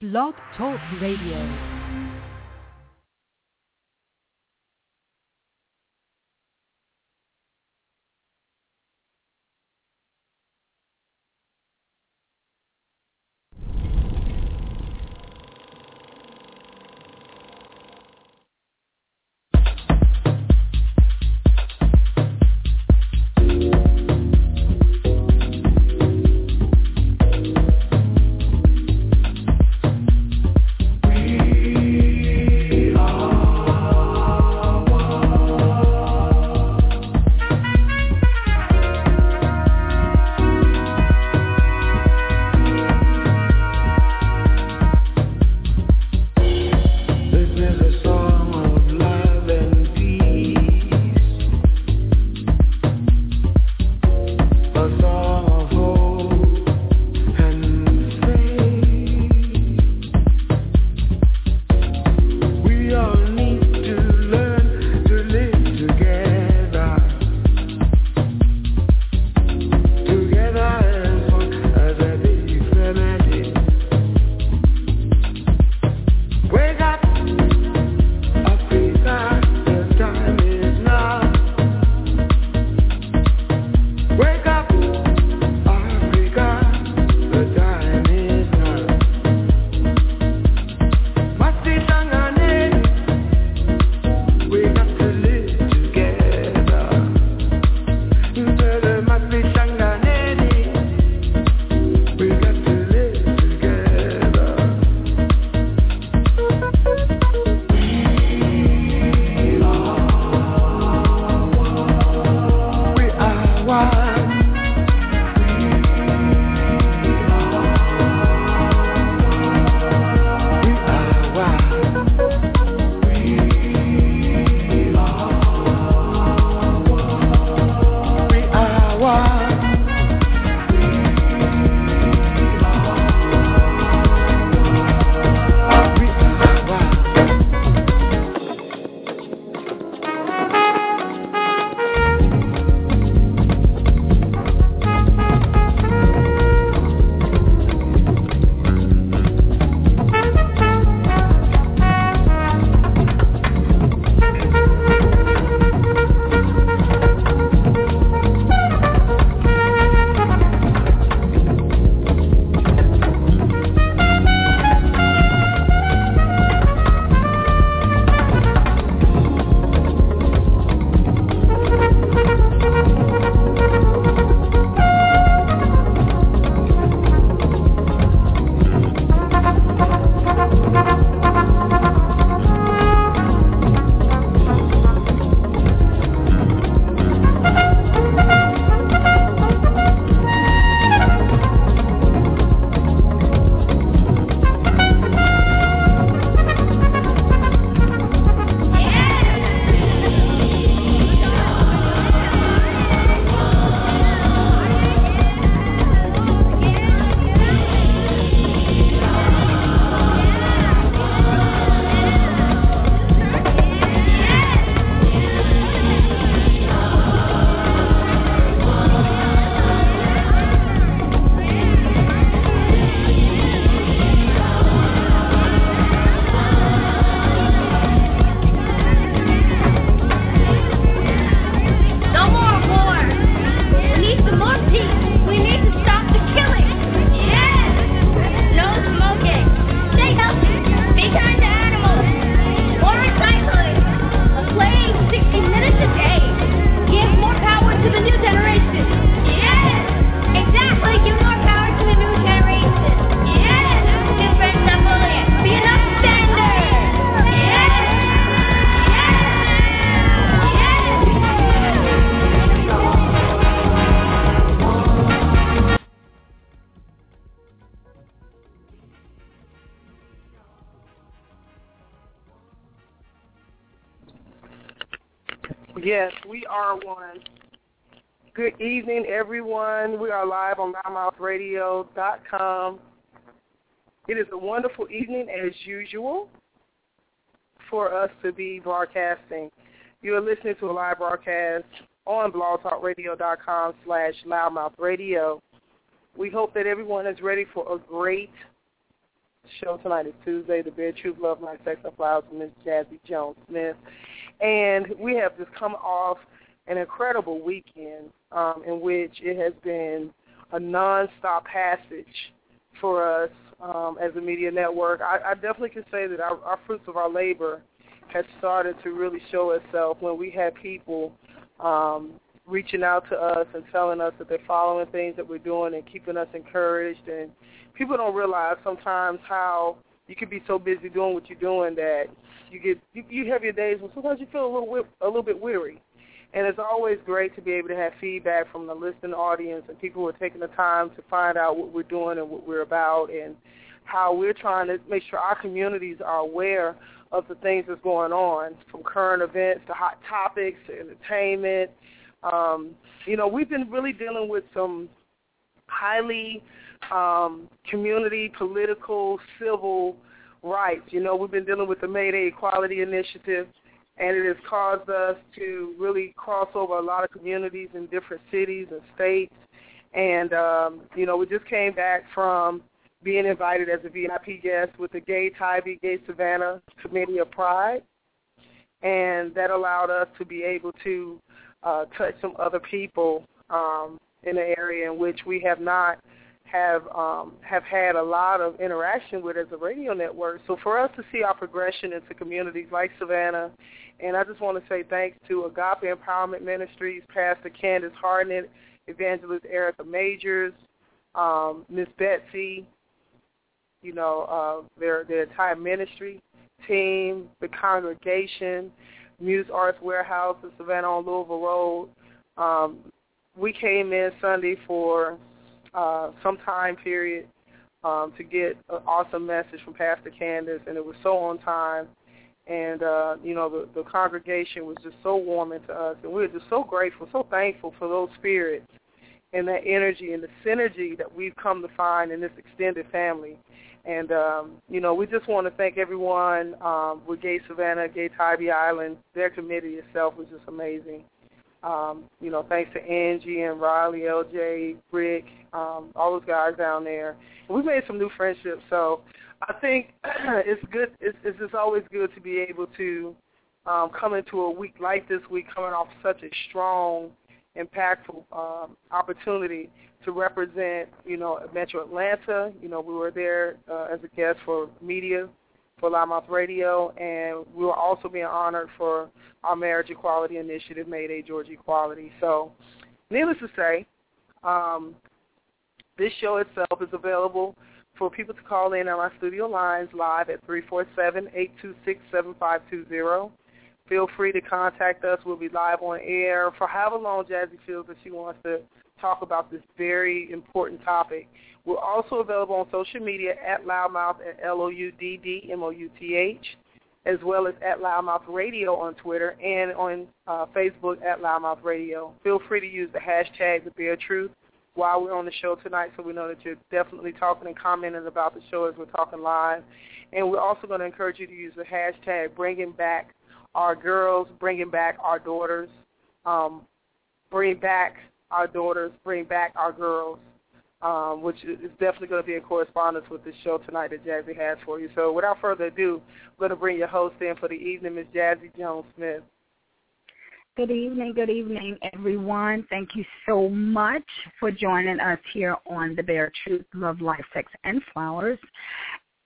Blog Talk Radio. Evening, everyone. We are live on LoudMouthRadio.com. It is a wonderful evening, as usual, for us to be broadcasting. You are listening to a live broadcast on blogtalkradio.com slash loudmouthradio. We hope that everyone is ready for a great show tonight It's Tuesday, The Bare Truth, Love, Life, Sex, and Flowers with Miss Jazzie Jones Smith. And we have just come off an incredible weekend um, in which it has been a nonstop passage for us um, as a media network. I, I definitely can say that our, our fruits of our labor has started to really show itself when we had people um, reaching out to us and telling us that they're following things that we're doing and keeping us encouraged. And people don't realize sometimes how you can be so busy doing what you're doing that you get you, you have your days when sometimes you feel a little a little bit weary. And it's always great to be able to have feedback from the listening audience and people who are taking the time to find out what we're doing and what we're about and how we're trying to make sure our communities are aware of the things that's going on, from current events to hot topics to entertainment. Um, you know, we've been really dealing with some highly um, community, political, civil rights. You know, we've been dealing with the Mayday Equality Initiative, and it has caused us to really cross over a lot of communities in different cities and states. And, um, you know, we just came back from being invited as a VIP guest with the Gay Tybee Gay Savannah Committee of Pride, and that allowed us to be able to uh, touch some other people um, in an area in which we have not have um, have had a lot of interaction with as a radio network. So for us to see our progression into communities like Savannah, and I just want to say thanks to Agape Empowerment Ministries, Pastor Candace Hartnett, Evangelist Erica Majors, um, Miss Betsy, you know, uh, their their entire ministry team, the congregation, Muse Arts Warehouse in Savannah on Louisville Road. Um, we came in Sunday for uh, some time period um, to get an awesome message from Pastor Candace, and it was so on time. And uh, you know, the, the congregation was just so warming to us, and we were just so grateful, so thankful for those spirits and that energy and the synergy that we've come to find in this extended family. And, um, you know, we just want to thank everyone um, with Gay Savannah, Gay Tybee Island. Their committee itself was just amazing. Um, you know, thanks to Angie and Riley, LJ, Rick, um, all those guys down there. We made some new friendships. So I think it's good. It's, it's just always good to be able to um, come into a week like this week, coming off such a strong impactful um, opportunity to represent, you know, Metro Atlanta. You know, we were there uh, as a guest for media for Loudmouth Radio, and we were also being honored for our marriage equality initiative, Mayday Georgia Equality. So, needless to say, um, this show itself is available for people to call in on our studio lines live at 347-826-7520. Feel free to contact us. We'll be live on air for however long Jazzie feels that she wants to talk about this very important topic. We're also available on social media at Loudmouth at L-O-U-D-D-M-O-U-T-H, as well as at Loudmouth Radio on Twitter and on uh, Facebook at Loudmouth Radio. Feel free to use the hashtag The Bare Truth while we're on the show tonight so we know that you're definitely talking and commenting about the show as we're talking live. And we're also going to encourage you to use the hashtag Bringing Back Our Girls, Bringing Back Our Daughters, um, Bring Back our daughters, bring back our girls, um, which is definitely going to be in correspondence with the show tonight that Jazzie has for you. So without further ado, I'm going to bring your host in for the evening, Ms. Jazzie Jones Smith. Good evening, good evening, everyone. Thank you so much for joining us here on The Bare Truth, Love, Life, Sex, and Flowers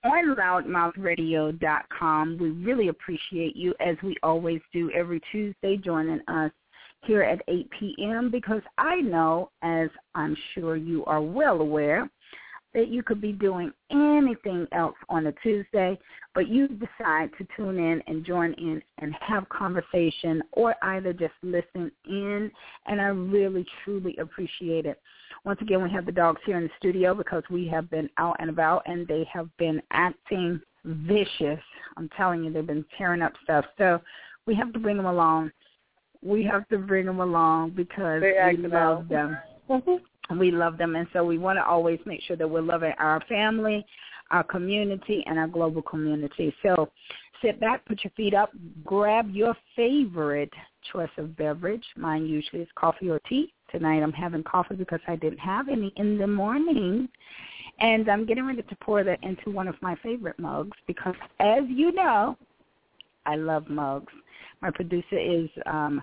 on loudmouthradio.com. We really appreciate you, as we always do every Tuesday, joining us here at 8 p.m. because I know, as I'm sure you are well aware, that you could be doing anything else on a Tuesday, but you decide to tune in and join in and have conversation or either just listen in, and I really, truly appreciate it. Once again, we have the dogs here in the studio because we have been out and about, and they have been acting vicious. I'm telling you, they've been tearing up stuff. So we have to bring them along we have to bring them along because we love them. we love them, and so we want to always make sure that we're loving our family, our community, and our global community. So sit back, put your feet up, grab your favorite choice of beverage. Mine usually is coffee or tea. Tonight I'm having coffee because I didn't have any in the morning. And I'm getting ready to pour that into one of my favorite mugs because, as you know, I love mugs. My producer is um,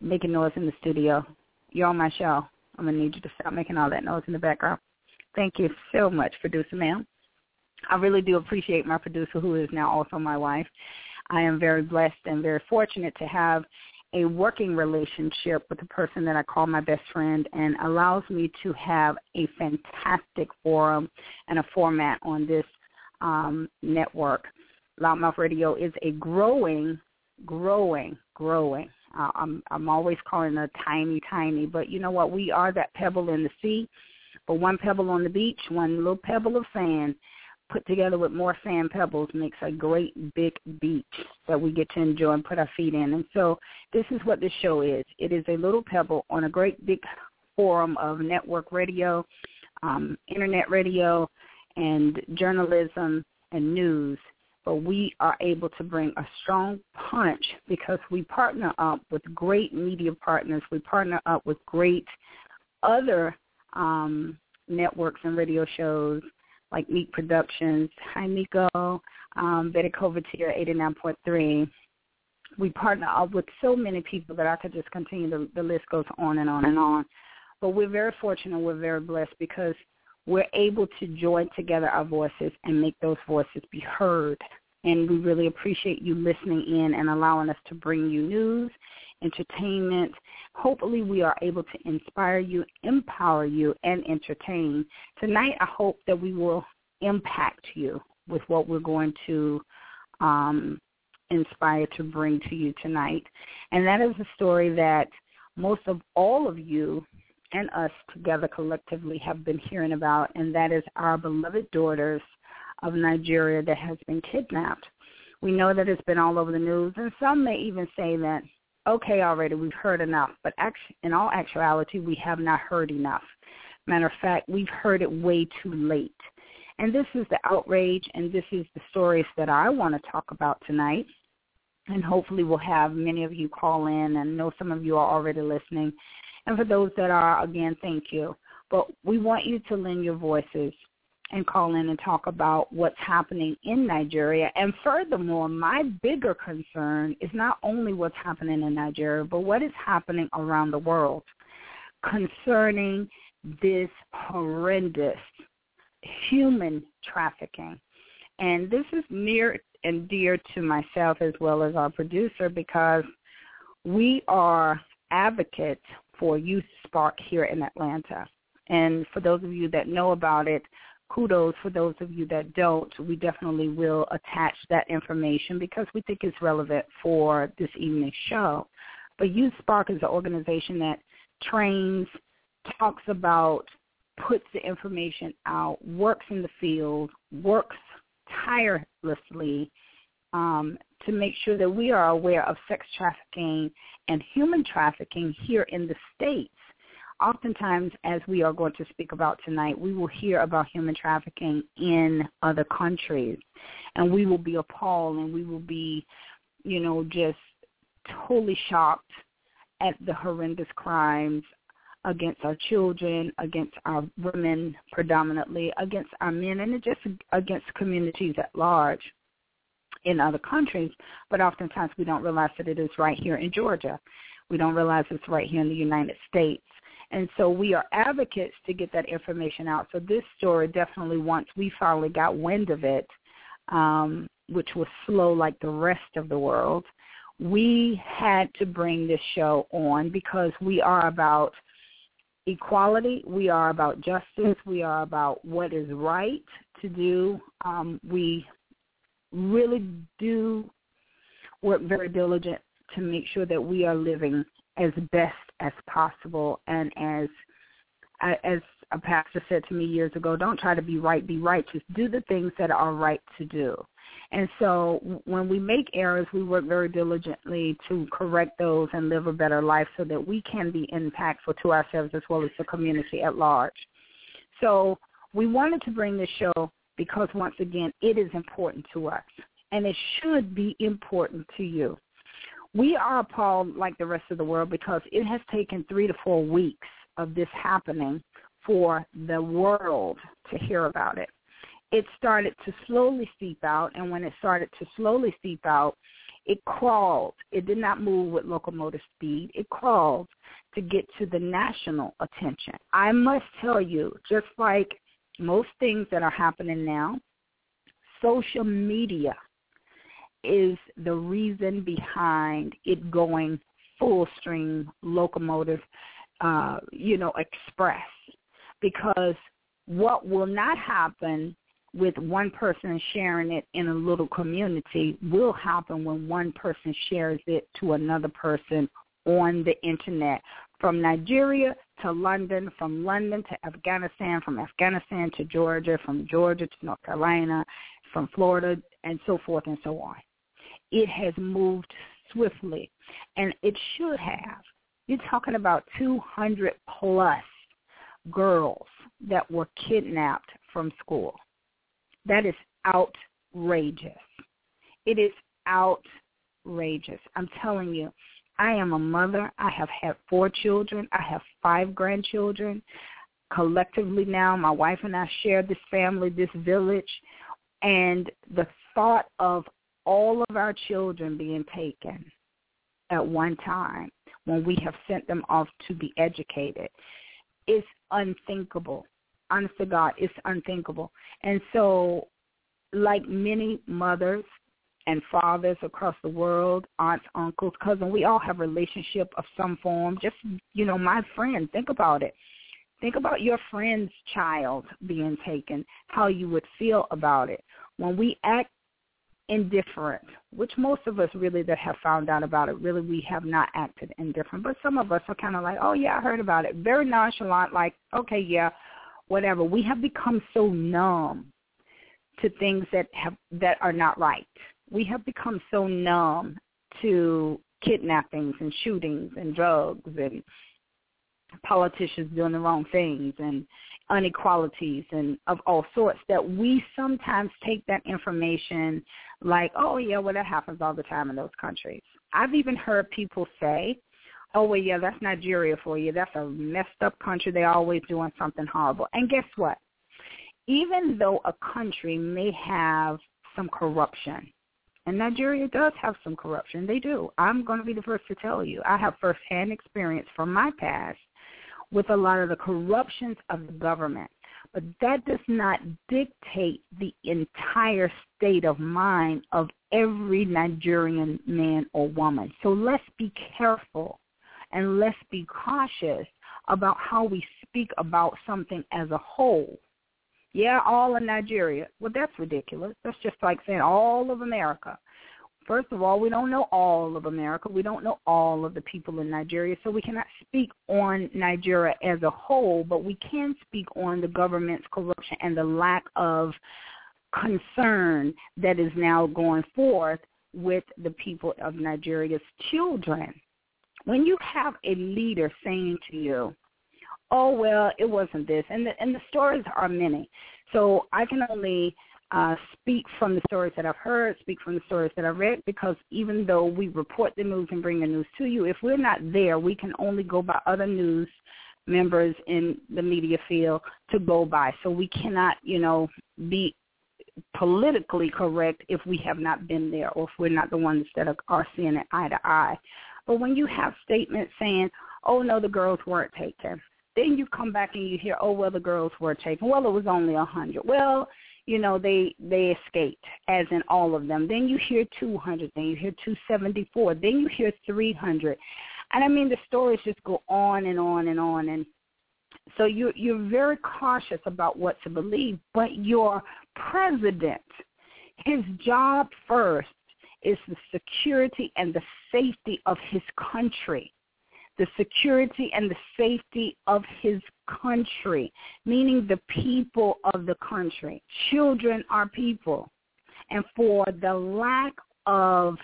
making noise in the studio. You're on my show. I'm going to need you to stop making all that noise in the background. Thank you so much, producer ma'am. I really do appreciate my producer, who is now also my wife. I am very blessed and very fortunate to have a working relationship with the person that I call my best friend and allows me to have a fantastic forum and a format on this um, network. Loudmouth Radio is a growing, growing, growing. Uh, I'm I'm always calling a tiny, tiny, but you know what? We are that pebble in the sea, but one pebble on the beach, one little pebble of sand put together with more sand pebbles makes a great big beach that we get to enjoy and put our feet in. And so this is what this show is. It is a little pebble on a great big forum of network radio, um, internet radio, and journalism and news. But we are able to bring a strong punch because we partner up with great media partners. We partner up with great other um, networks and radio shows like Meek Productions. Hi, Miko. Um, Betty Covertier, 89.3. We partner up with so many people that I could just continue. The, the list goes on and on and on. But we're very fortunate. We're very blessed because we're able to join together our voices and make those voices be heard. And we really appreciate you listening in and allowing us to bring you news entertainment. Hopefully we are able to inspire you, empower you, and entertain. Tonight I hope that we will impact you with what we're going to um, inspire to bring to you tonight. And that is a story that most of all of you and us together collectively have been hearing about, and that is our beloved daughters of Nigeria that has been kidnapped. We know that it's been all over the news, and some may even say that okay already, we've heard enough. But in all actuality, we have not heard enough. Matter of fact, we've heard it way too late. And this is the outrage, and this is the stories that I want to talk about tonight. And hopefully we'll have many of you call in, and know some of you are already listening. And for those that are, again, thank you. But we want you to lend your voices and call in and talk about what's happening in Nigeria. And furthermore, my bigger concern is not only what's happening in Nigeria, but what is happening around the world concerning this horrendous human trafficking. And this is near and dear to myself as well as our producer because we are advocates for Youth Spark here in Atlanta. And for those of you that know about it, kudos for those of you that don't. We definitely will attach that information because we think it's relevant for this evening's show. But Youth Spark is an organization that trains, talks about, puts the information out, works in the field, works tirelessly um, to make sure that we are aware of sex trafficking and human trafficking here in the States. Oftentimes, as we are going to speak about tonight, we will hear about human trafficking in other countries, and we will be appalled and we will be, you know, just totally shocked at the horrendous crimes against our children, against our women predominantly, against our men, and just against communities at large in other countries. But oftentimes we don't realize that it is right here in Georgia. We don't realize it's right here in the United States. And so we are advocates to get that information out. So this story definitely, once we finally got wind of it, um, which was slow like the rest of the world, we had to bring this show on because we are about equality, we are about justice, we are about what is right to do. Um, we really do work very diligent to make sure that we are living as best as possible and as as a pastor said to me years ago, don't try to be right, be righteous. Do the things that are right to do. And so when we make errors, we work very diligently to correct those and live a better life so that we can be impactful to ourselves as well as the community at large. So we wanted to bring this show because once again, it is important to us and it should be important to you we are appalled like the rest of the world because it has taken three to four weeks of this happening for the world to hear about it. It started to slowly seep out, and when it started to slowly seep out, it crawled. It did not move with locomotive speed. It crawled to get to the national attention. I must tell you, just like most things that are happening now, social media is the reason behind it going full stream locomotive, uh, you know, express. Because what will not happen with one person sharing it in a little community will happen when one person shares it to another person on the internet from Nigeria to London, from London to Afghanistan, from Afghanistan to Georgia, from Georgia to North Carolina, from Florida, and so forth and so on. It has moved swiftly, and it should have. You're talking about 200 plus girls that were kidnapped from school. That is outrageous. It is outrageous. I'm telling you, I am a mother. I have had four children. I have five grandchildren. Collectively now, my wife and I share this family, this village, and the thought of all of our children being taken at one time when we have sent them off to be educated is unthinkable. Honest to God, it's unthinkable. And so, like many mothers, and fathers across the world, aunts, uncles, cousins. We all have relationship of some form. Just, you know, my friend, think about it. Think about your friend's child being taken, how you would feel about it. When we act indifferent, which most of us really that have found out about it, really we have not acted indifferent. But some of us are kind of like, oh yeah, I heard about it. Very nonchalant, like, okay, yeah, whatever. We have become so numb to things that have that are not right we have become so numb to kidnappings and shootings and drugs and politicians doing the wrong things and inequalities and of all sorts that we sometimes take that information like, oh yeah, well that happens all the time in those countries. I've even heard people say, oh well yeah, that's Nigeria for you. That's a messed up country. They're always doing something horrible. And guess what? Even though a country may have some corruption, and Nigeria does have some corruption. They do. I'm going to be the first to tell you. I have firsthand experience from my past with a lot of the corruptions of the government. But that does not dictate the entire state of mind of every Nigerian man or woman. So let's be careful and let's be cautious about how we speak about something as a whole yeah, all of Nigeria. Well, that's ridiculous. That's just like saying all of America. First of all, we don't know all of America. We don't know all of the people in Nigeria, so we cannot speak on Nigeria as a whole, but we can speak on the government's corruption and the lack of concern that is now going forth with the people of Nigeria's children. When you have a leader saying to you, oh well, it wasn't this, and the, and the stories are many. So I can only uh, speak from the stories that I've heard, speak from the stories that I've read, because even though we report the news and bring the news to you, if we're not there, we can only go by other news members in the media field to go by. So we cannot, you know, be politically correct if we have not been there or if we're not the ones that are seeing it eye to eye. But when you have statements saying, oh, no, the girls weren't taken, then you come back and you hear, oh well, the girls were taken. Well, it was only a hundred. Well, you know they they escaped, as in all of them. Then you hear 200. Then you hear 274. Then you hear 300. And I mean the stories just go on and on and on and so you're you're very cautious about what to believe. But your president, his job first is the security and the safety of his country the security and the safety of his country, meaning the people of the country. Children are people. And for the lack of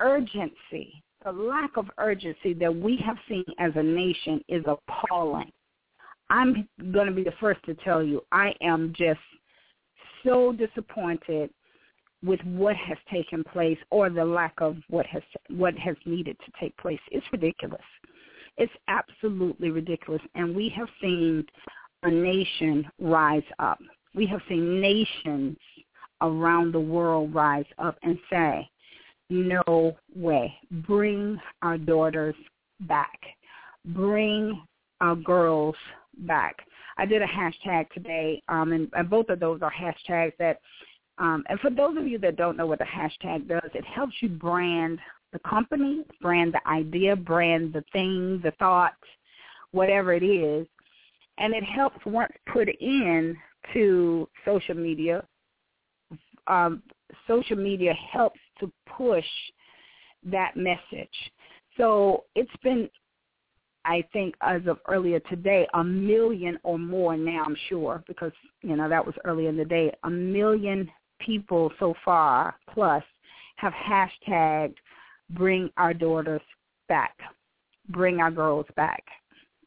urgency, the lack of urgency that we have seen as a nation is appalling. I'm going to be the first to tell you, I am just so disappointed with what has taken place or the lack of what has what has needed to take place. It's ridiculous. It's absolutely ridiculous. And we have seen a nation rise up. We have seen nations around the world rise up and say, no way. Bring our daughters back. Bring our girls back. I did a hashtag today, um, and, and both of those are hashtags that, um, and for those of you that don't know what the hashtag does, it helps you brand the company, brand the idea, brand the thing, the thought, whatever it is, and it helps once put in to social media. Um, social media helps to push that message. So it's been, I think, as of earlier today, a million or more now, I'm sure, because, you know, that was earlier in the day, a million people so far plus have hashtagged bring our daughters back, bring our girls back.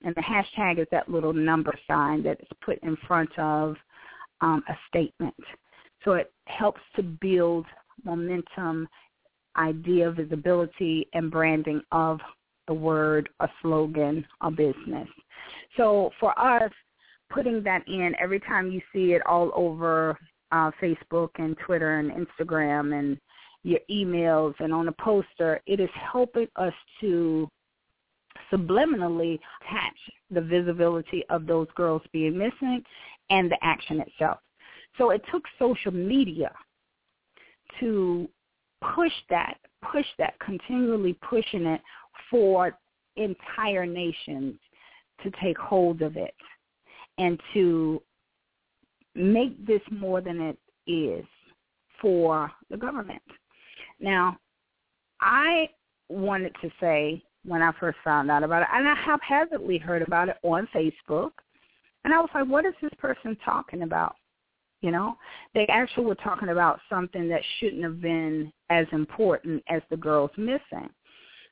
And the hashtag is that little number sign that is put in front of um, a statement. So it helps to build momentum, idea, visibility, and branding of the word, a slogan, a business. So for us, putting that in every time you see it all over uh, Facebook and Twitter and Instagram and your emails and on a poster, it is helping us to subliminally attach the visibility of those girls being missing and the action itself. So it took social media to push that, push that, continually pushing it for entire nations to take hold of it and to make this more than it is for the government. Now, I wanted to say when I first found out about it, and I haphazardly heard about it on Facebook, and I was like, what is this person talking about? You know, they actually were talking about something that shouldn't have been as important as the girls missing.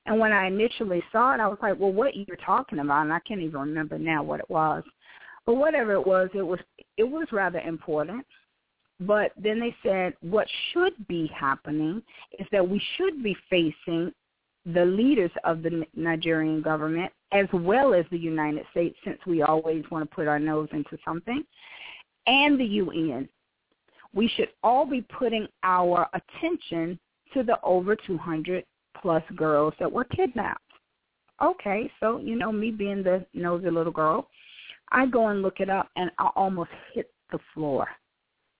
And when I initially saw it, I was like, well, what you're talking about? And I can't even remember now what it was. But whatever it was, it was it was rather important. But then they said what should be happening is that we should be facing the leaders of the Nigerian government as well as the United States since we always want to put our nose into something and the UN. We should all be putting our attention to the over 200 plus girls that were kidnapped. Okay, so, you know, me being the nosy little girl, I go and look it up and I almost hit the floor.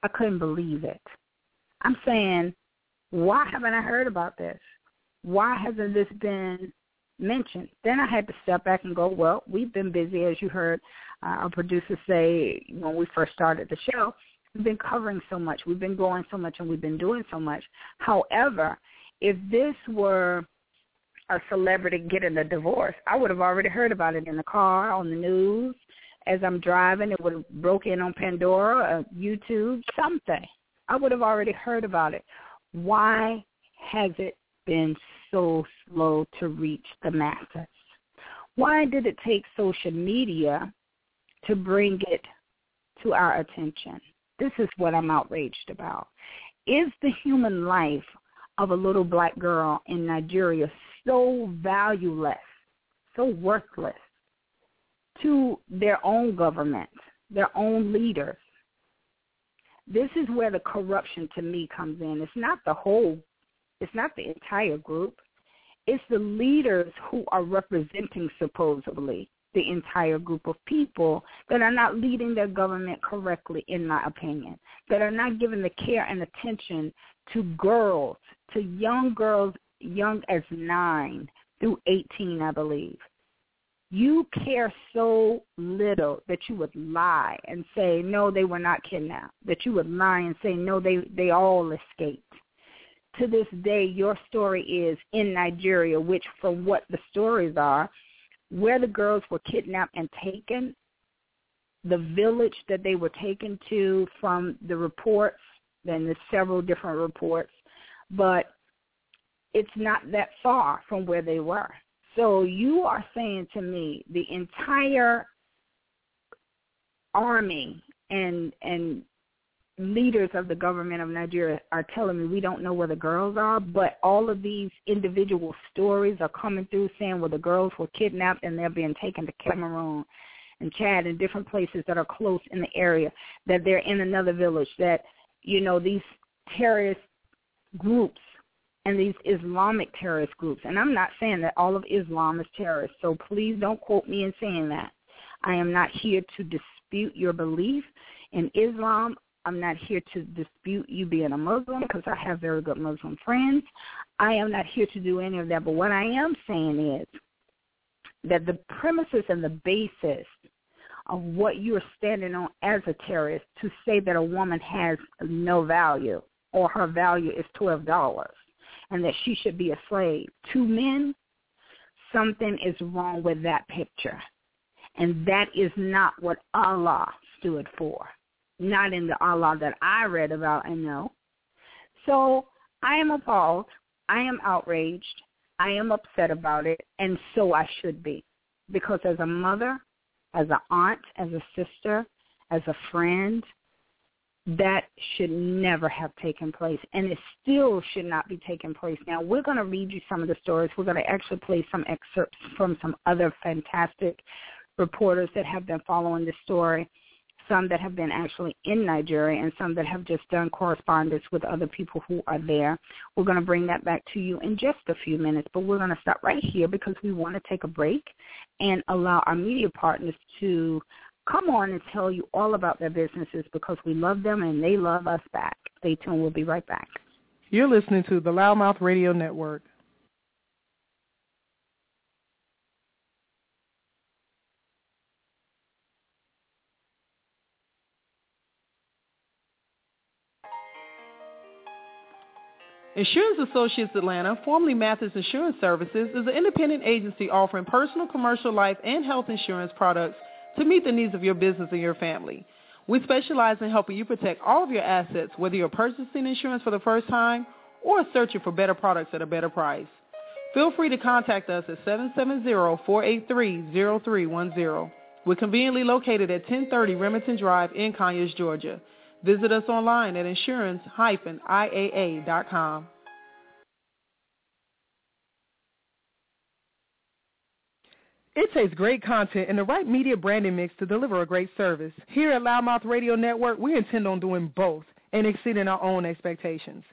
I couldn't believe it. I'm saying, why haven't I heard about this? Why hasn't this been mentioned? Then I had to step back and go, well, we've been busy, as you heard uh, our producer say when we first started the show. We've been covering so much. We've been going so much, and we've been doing so much. However, if this were a celebrity getting a divorce, I would have already heard about it in the car, on the news, as I'm driving. It would have broke in on Pandora, or uh, YouTube, something. I would have already heard about it. Why has it been so slow to reach the masses? Why did it take social media to bring it to our attention? This is what I'm outraged about. Is the human life of a little black girl in Nigeria so valueless, so worthless to their own government, their own leaders. This is where the corruption to me comes in. It's not the whole, it's not the entire group. It's the leaders who are representing supposedly the entire group of people that are not leading their government correctly, in my opinion, that are not giving the care and attention to girls, to young girls young as nine through 18, I believe you care so little that you would lie and say no they were not kidnapped. That you would lie and say no they they all escaped. To this day your story is in Nigeria which from what the stories are where the girls were kidnapped and taken the village that they were taken to from the reports then there's several different reports but it's not that far from where they were so you are saying to me the entire army and and leaders of the government of Nigeria are telling me we don't know where the girls are, but all of these individual stories are coming through saying where the girls were kidnapped and they're being taken to Cameroon and Chad and different places that are close in the area, that they're in another village, that, you know, these terrorist groups and these Islamic terrorist groups. And I'm not saying that all of Islam is terrorist, so please don't quote me in saying that. I am not here to dispute your belief in Islam. I'm not here to dispute you being a Muslim because I have very good Muslim friends. I am not here to do any of that. But what I am saying is that the premises and the basis of what you're standing on as a terrorist to say that a woman has no value or her value is twelve dollars and that she should be a slave to men, something is wrong with that picture. And that is not what Allah stood for. Not in the Allah that I read about and know. So I am appalled. I am outraged. I am upset about it. And so I should be. Because as a mother, as an aunt, as a sister, as a friend, that should never have taken place and it still should not be taking place. Now we're going to read you some of the stories. We're going to actually play some excerpts from some other fantastic reporters that have been following the story, some that have been actually in Nigeria and some that have just done correspondence with other people who are there. We're going to bring that back to you in just a few minutes, but we're going to stop right here because we want to take a break and allow our media partners to come on and tell you all about their businesses because we love them and they love us back. Stay tuned. We'll be right back. You're listening to the Loudmouth Radio Network. Insurance Associates Atlanta, formerly Mathis Insurance Services, is an independent agency offering personal, commercial, life, and health insurance products to meet the needs of your business and your family. We specialize in helping you protect all of your assets, whether you're purchasing insurance for the first time or searching for better products at a better price. Feel free to contact us at 770-483-0310. We're conveniently located at 1030 Remington Drive in Conyers, Georgia. Visit us online at insurance-iaa.com. It takes great content and the right media branding mix to deliver a great service. Here at Loudmouth Radio Network, we intend on doing both and exceeding our own expectations.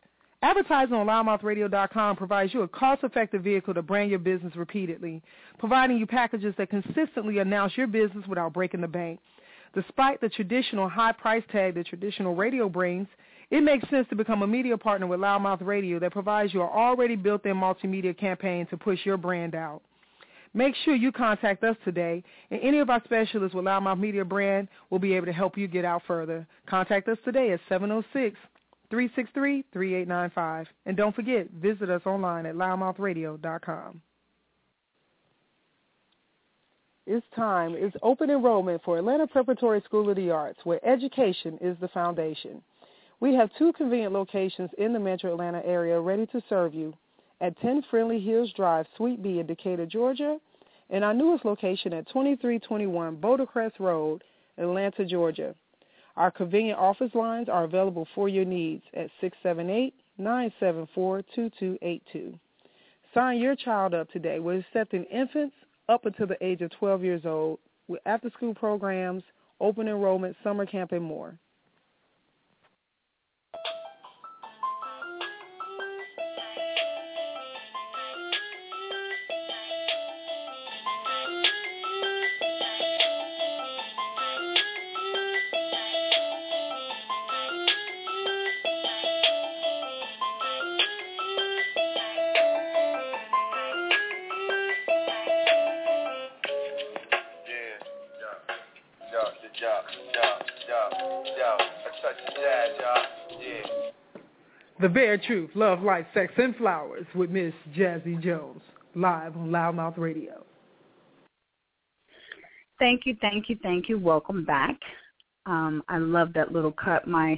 Advertising on loudmouthradio.com provides you a cost-effective vehicle to brand your business repeatedly, providing you packages that consistently announce your business without breaking the bank. Despite the traditional high price tag that traditional radio brings, it makes sense to become a media partner with Loudmouth Radio that provides you an already built-in multimedia campaign to push your brand out. Make sure you contact us today, and any of our specialists with Loudmouth Media Brand will be able to help you get out further. Contact us today at 706-363-3895. And don't forget, visit us online at loudmouthradio.com. It's time. It's open enrollment for Atlanta Preparatory School of the Arts, where education is the foundation. We have two convenient locations in the metro Atlanta area ready to serve you at 10 Friendly Hills Drive, Suite B in Decatur, Georgia, and our newest location at 2321 Bouldercrest Road, Atlanta, Georgia. Our convenient office lines are available for your needs at 678-974-2282. Sign your child up today. We're accepting infants up until the age of 12 years old with after-school programs, open enrollment, summer camp, and more. The Bare Truth, Love, Life, Sex, and Flowers with Miss Jazzie Jones, live on Loudmouth Radio. Thank you, thank you, thank you. Welcome back. Um, I love that little cut. My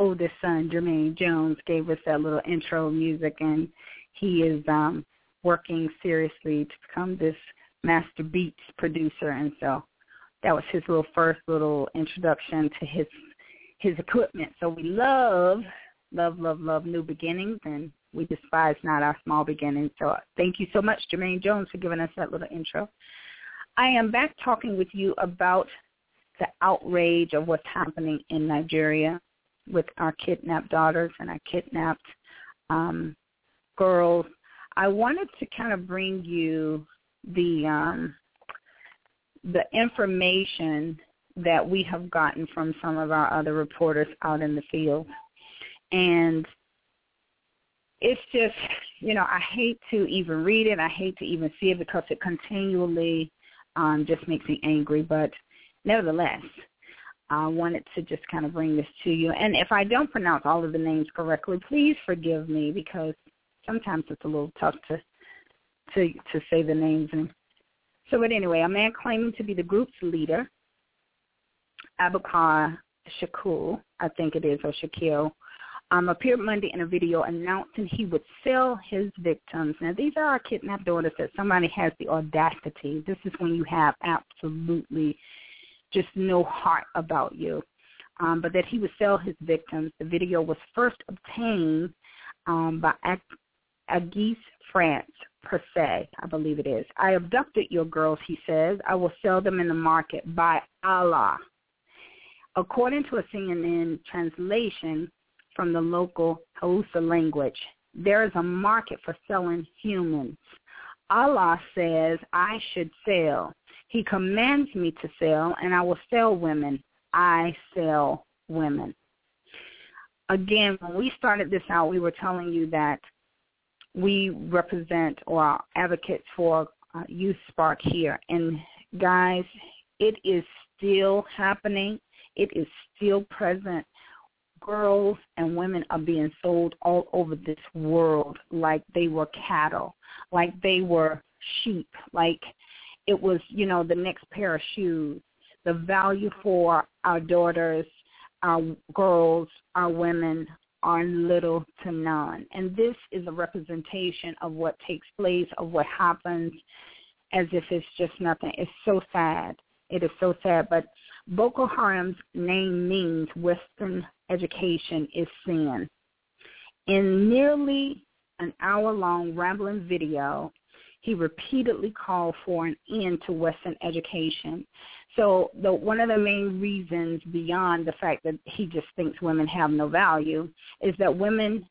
oldest son, Jermaine Jones, gave us that little intro music, and he is um, working seriously to become this master beats producer. And so that was his little first little introduction to his his equipment. So we love, love, love, love new beginnings, and we despise not our small beginnings. So thank you so much, Jermaine Jones, for giving us that little intro. I am back talking with you about the outrage of what's happening in Nigeria with our kidnapped daughters and our kidnapped um, girls. I wanted to kind of bring you the um, the information that we have gotten from some of our other reporters out in the field. And it's just, you know, I hate to even read it. I hate to even see it because it continually um, just makes me angry. But nevertheless, I wanted to just kind of bring this to you. And if I don't pronounce all of the names correctly, please forgive me because sometimes it's a little tough to to to say the names. And so, but anyway, a man claiming to be the group's leader, Abubakar Shakul, I think it is, or Shakil, um, appeared Monday in a video announcing he would sell his victims. Now, these are our kidnapped daughters that somebody has the audacity. This is when you have absolutely just no heart about you. Um, but that he would sell his victims. The video was first obtained um, by Ag- Agis France per se, I believe it is. I abducted your girls, he says. I will sell them in the market by Allah. According to a CNN translation from the local Hausa language, there is a market for selling humans. Allah says I should sell. He commands me to sell, and I will sell women. I sell women. Again, when we started this out, we were telling you that we represent or are advocates for uh, Youth Spark here. And guys, it is still happening. It is still present. Girls and women are being sold all over this world like they were cattle, like they were sheep, like it was, you know, the next pair of shoes. The value for our daughters, our girls, our women are little to none. And this is a representation of what takes place, of what happens as if it's just nothing. It's so sad. It is so sad. But Boko Haram's name means Western education is sin. In nearly an hour-long rambling video, he repeatedly called for an end to Western education. So the, one of the main reasons beyond the fact that he just thinks women have no value is that women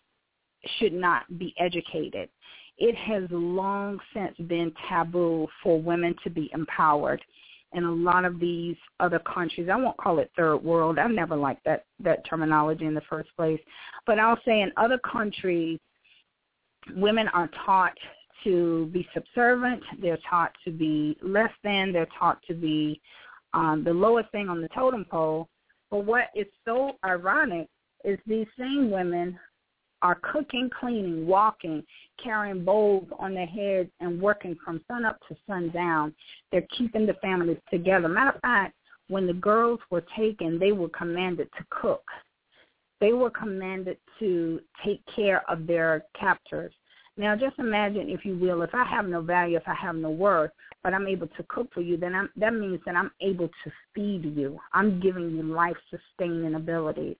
should not be educated. It has long since been taboo for women to be empowered in a lot of these other countries. I won't call it third world. I've never liked that that terminology in the first place. But I'll say in other countries women are taught to be subservient. They're taught to be less than. They're taught to be um, the lowest thing on the totem pole. But what is so ironic is these same women are cooking, cleaning, walking, carrying bowls on their heads, and working from sun up to sundown. They're keeping the families together. Matter of fact, when the girls were taken, they were commanded to cook. They were commanded to take care of their captors. Now, just imagine, if you will, if I have no value, if I have no worth, but I'm able to cook for you, then I'm, that means that I'm able to feed you. I'm giving you life-sustaining abilities.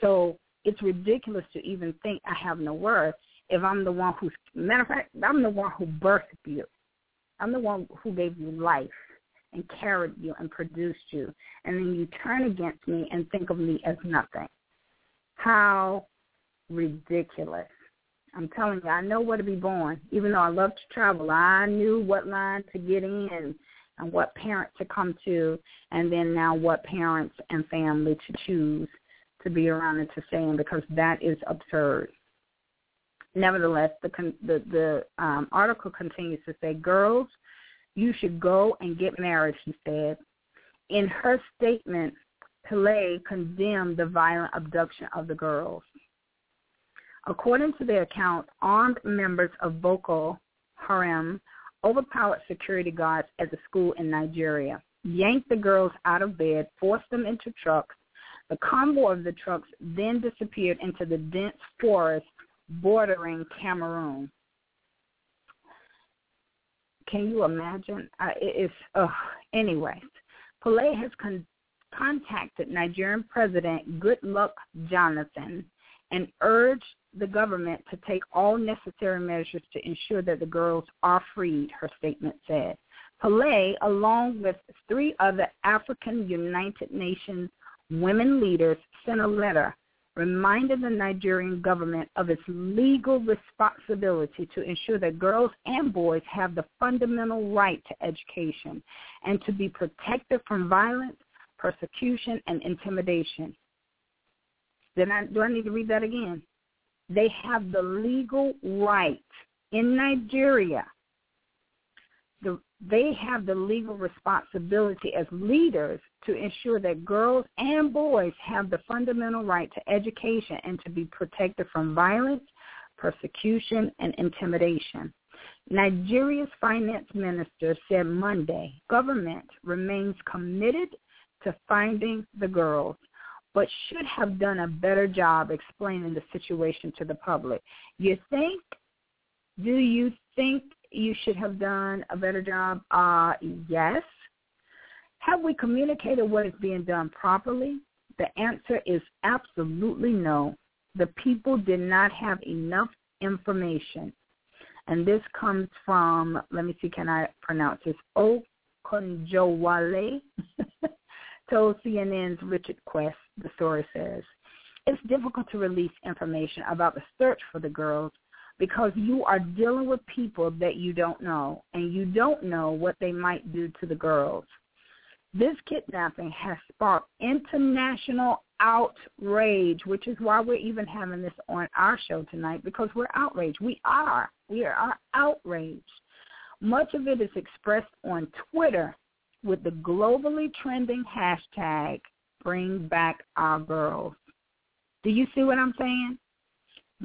So it's ridiculous to even think I have no worth if I'm the one who's, matter of fact, I'm the one who birthed you. I'm the one who gave you life and carried you and produced you. And then you turn against me and think of me as nothing. How ridiculous. I'm telling you, I know where to be born. Even though I love to travel, I knew what line to get in and what parent to come to, and then now what parents and family to choose to be around and to stay in because that is absurd. Nevertheless, the the, the um, article continues to say, girls, you should go and get married, she said. In her statement, Pillay condemned the violent abduction of the girls. According to their account, armed members of Boko Haram overpowered security guards at the school in Nigeria, yanked the girls out of bed, forced them into trucks. The convoy of the trucks then disappeared into the dense forest bordering Cameroon. Can you imagine? Uh, it's uh, anyway. Pillay has con- contacted Nigerian President Goodluck Jonathan and urged the government to take all necessary measures to ensure that the girls are freed, her statement said. Pillay, along with three other African United Nations women leaders, sent a letter reminding the Nigerian government of its legal responsibility to ensure that girls and boys have the fundamental right to education and to be protected from violence, persecution, and intimidation. Then I, do I need to read that again? They have the legal right in Nigeria. The, they have the legal responsibility as leaders to ensure that girls and boys have the fundamental right to education and to be protected from violence, persecution, and intimidation. Nigeria's finance minister said Monday government remains committed to finding the girls, but should have done a better job explaining the situation to the public. You think? Do you think you should have done a better job? Uh, yes. Have we communicated what is being done properly? The answer is absolutely no. The people did not have enough information. And this comes from, let me see, can I pronounce this? Okonjowale told CNN's Richard Quest, the story says. It's difficult to release information about the search for the girls because you are dealing with people that you don't know, and you don't know what they might do to the girls. This kidnapping has sparked international outrage, which is why we're even having this on our show tonight, because we're outraged. We are. We are outraged. Much of it is expressed on Twitter with the globally trending hashtag bring back our girls. Do you see what I'm saying?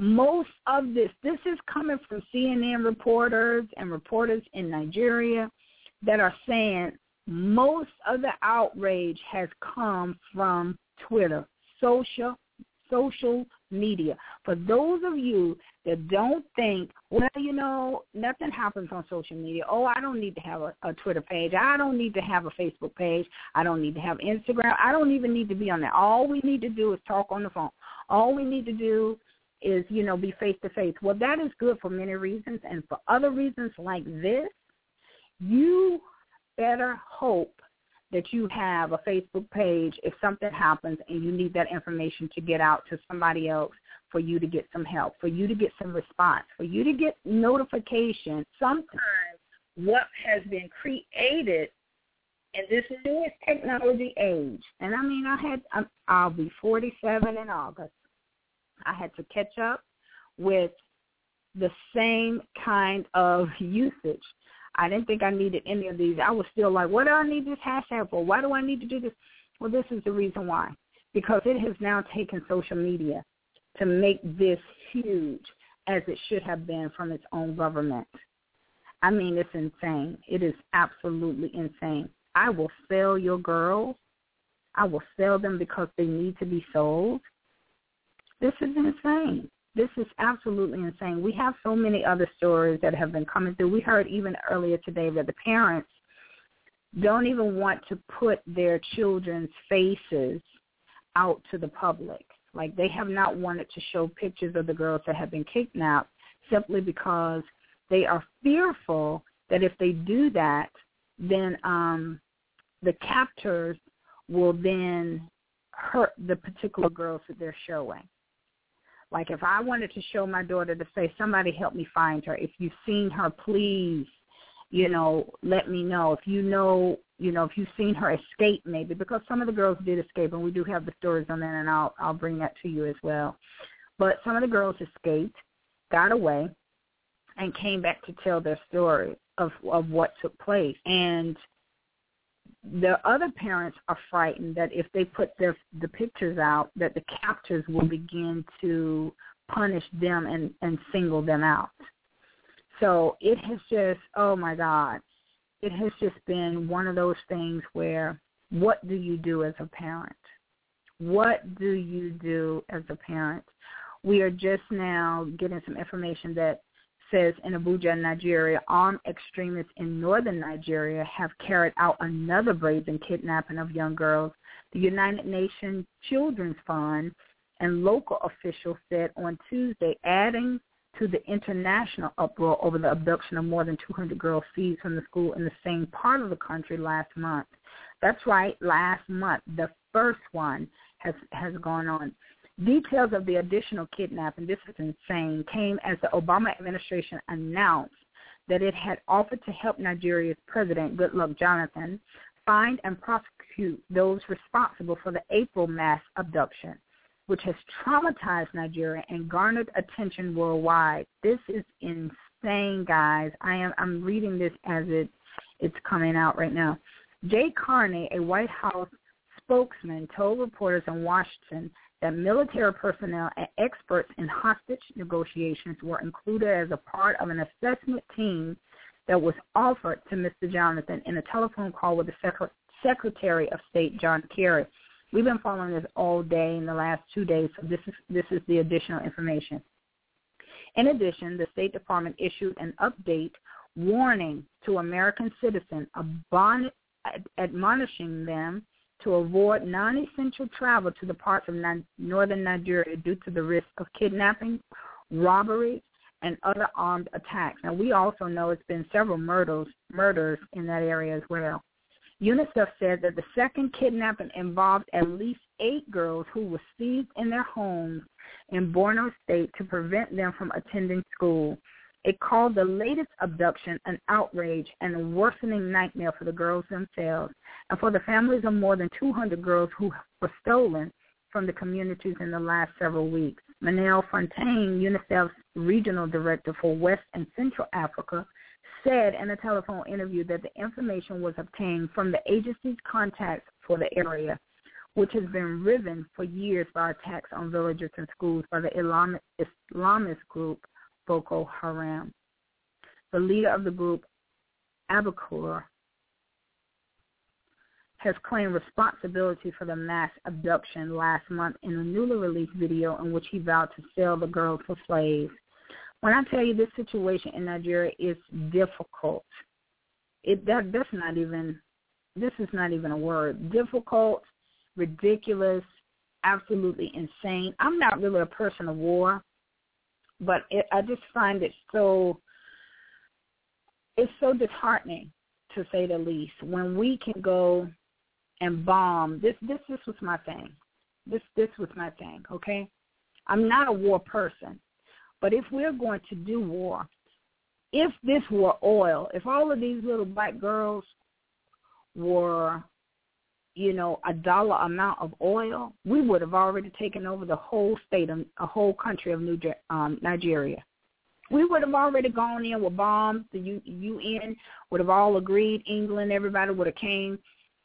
Most of this, this is coming from CNN reporters and reporters in Nigeria that are saying most of the outrage has come from Twitter, social social media. For those of you that don't think, well, you know, nothing happens on social media. Oh, I don't need to have a, a Twitter page. I don't need to have a Facebook page. I don't need to have Instagram. I don't even need to be on there. All we need to do is talk on the phone. All we need to do is, you know, be face to face. Well, that is good for many reasons. And for other reasons like this, you better hope that you have a Facebook page if something happens and you need that information to get out to somebody else for you to get some help, for you to get some response, for you to get notification. Sometimes what has been created in this newest technology age, and I mean, I had, I'll be 47 in August. I had to catch up with the same kind of usage I didn't think I needed any of these. I was still like, what do I need this hashtag for? Why do I need to do this? Well, this is the reason why. Because it has now taken social media to make this huge as it should have been from its own government. I mean, it's insane. It is absolutely insane. I will sell your girls. I will sell them because they need to be sold. This is insane. This is absolutely insane. We have so many other stories that have been coming through. We heard even earlier today that the parents don't even want to put their children's faces out to the public. Like they have not wanted to show pictures of the girls that have been kidnapped simply because they are fearful that if they do that, then um, the captors will then hurt the particular girls that they're showing. Like if I wanted to show my daughter to say, somebody help me find her. If you've seen her, please, you know, let me know. If you know, you know, if you've seen her escape maybe, because some of the girls did escape and we do have the stories on that and I'll, I'll bring that to you as well. But some of the girls escaped, got away, and came back to tell their story of, of what took place. And the other parents are frightened that if they put their the pictures out that the captors will begin to punish them and and single them out. So it has just oh my god it has just been one of those things where what do you do as a parent? What do you do as a parent? We are just now getting some information that says in Abuja, Nigeria, armed extremists in northern Nigeria have carried out another brazen kidnapping of young girls The United Nations Children's Fund and local officials said on Tuesday, adding to the international uproar over the abduction of more than 200 girls seized from the school in the same part of the country last month. That's right, last month, the first one has has gone on. Details of the additional kidnapping, this is insane, came as the Obama administration announced that it had offered to help Nigeria's president, Goodluck Jonathan, find and prosecute those responsible for the April mass abduction, which has traumatized Nigeria and garnered attention worldwide. This is insane, guys. I am I'm reading this as it it's coming out right now. Jay Carney, a White House spokesman, told reporters in Washington that military personnel and experts in hostage negotiations were included as a part of an assessment team that was offered to Mr. Jonathan in a telephone call with the Secret- Secretary of State John Kerry. We've been following this all day in the last two days, so this is this is the additional information. In addition, the State Department issued an update warning to American citizens, admonishing them to avoid non-essential travel to the parts of northern Nigeria due to the risk of kidnapping, robbery, and other armed attacks. Now, we also know it's been several murders, murders in that area as well. UNICEF said that the second kidnapping involved at least eight girls who were seized in their homes in Borno State to prevent them from attending school. It called the latest abduction an outrage and a worsening nightmare for the girls themselves and for the families of more than 200 girls who were stolen from the communities in the last several weeks. Manuel Fontaine, UNICEF's regional director for West and Central Africa, said in a telephone interview that the information was obtained from the agency's contacts for the area, which has been riven for years by attacks on villages and schools by the Islamist group Boko Haram. The leader of the group, Abubakar, has claimed responsibility for the mass abduction last month in a newly released video in which he vowed to sell the girls for slaves. When I tell you this situation in Nigeria is difficult, it that that's not even this is not even a word. Difficult, ridiculous, absolutely insane. I'm not really a person of war, but it, I just find it so it's so disheartening to say the least. When we can go and bomb this this this was my thing. This this was my thing okay? I'm not a war person but if we're going to do war if this were oil if all of these little black girls were you know, a dollar amount of oil, we would have already taken over the whole state of a whole country of New um, Nigeria. We would have already gone in with bombs. The U, UN would have all agreed. England, everybody would have came.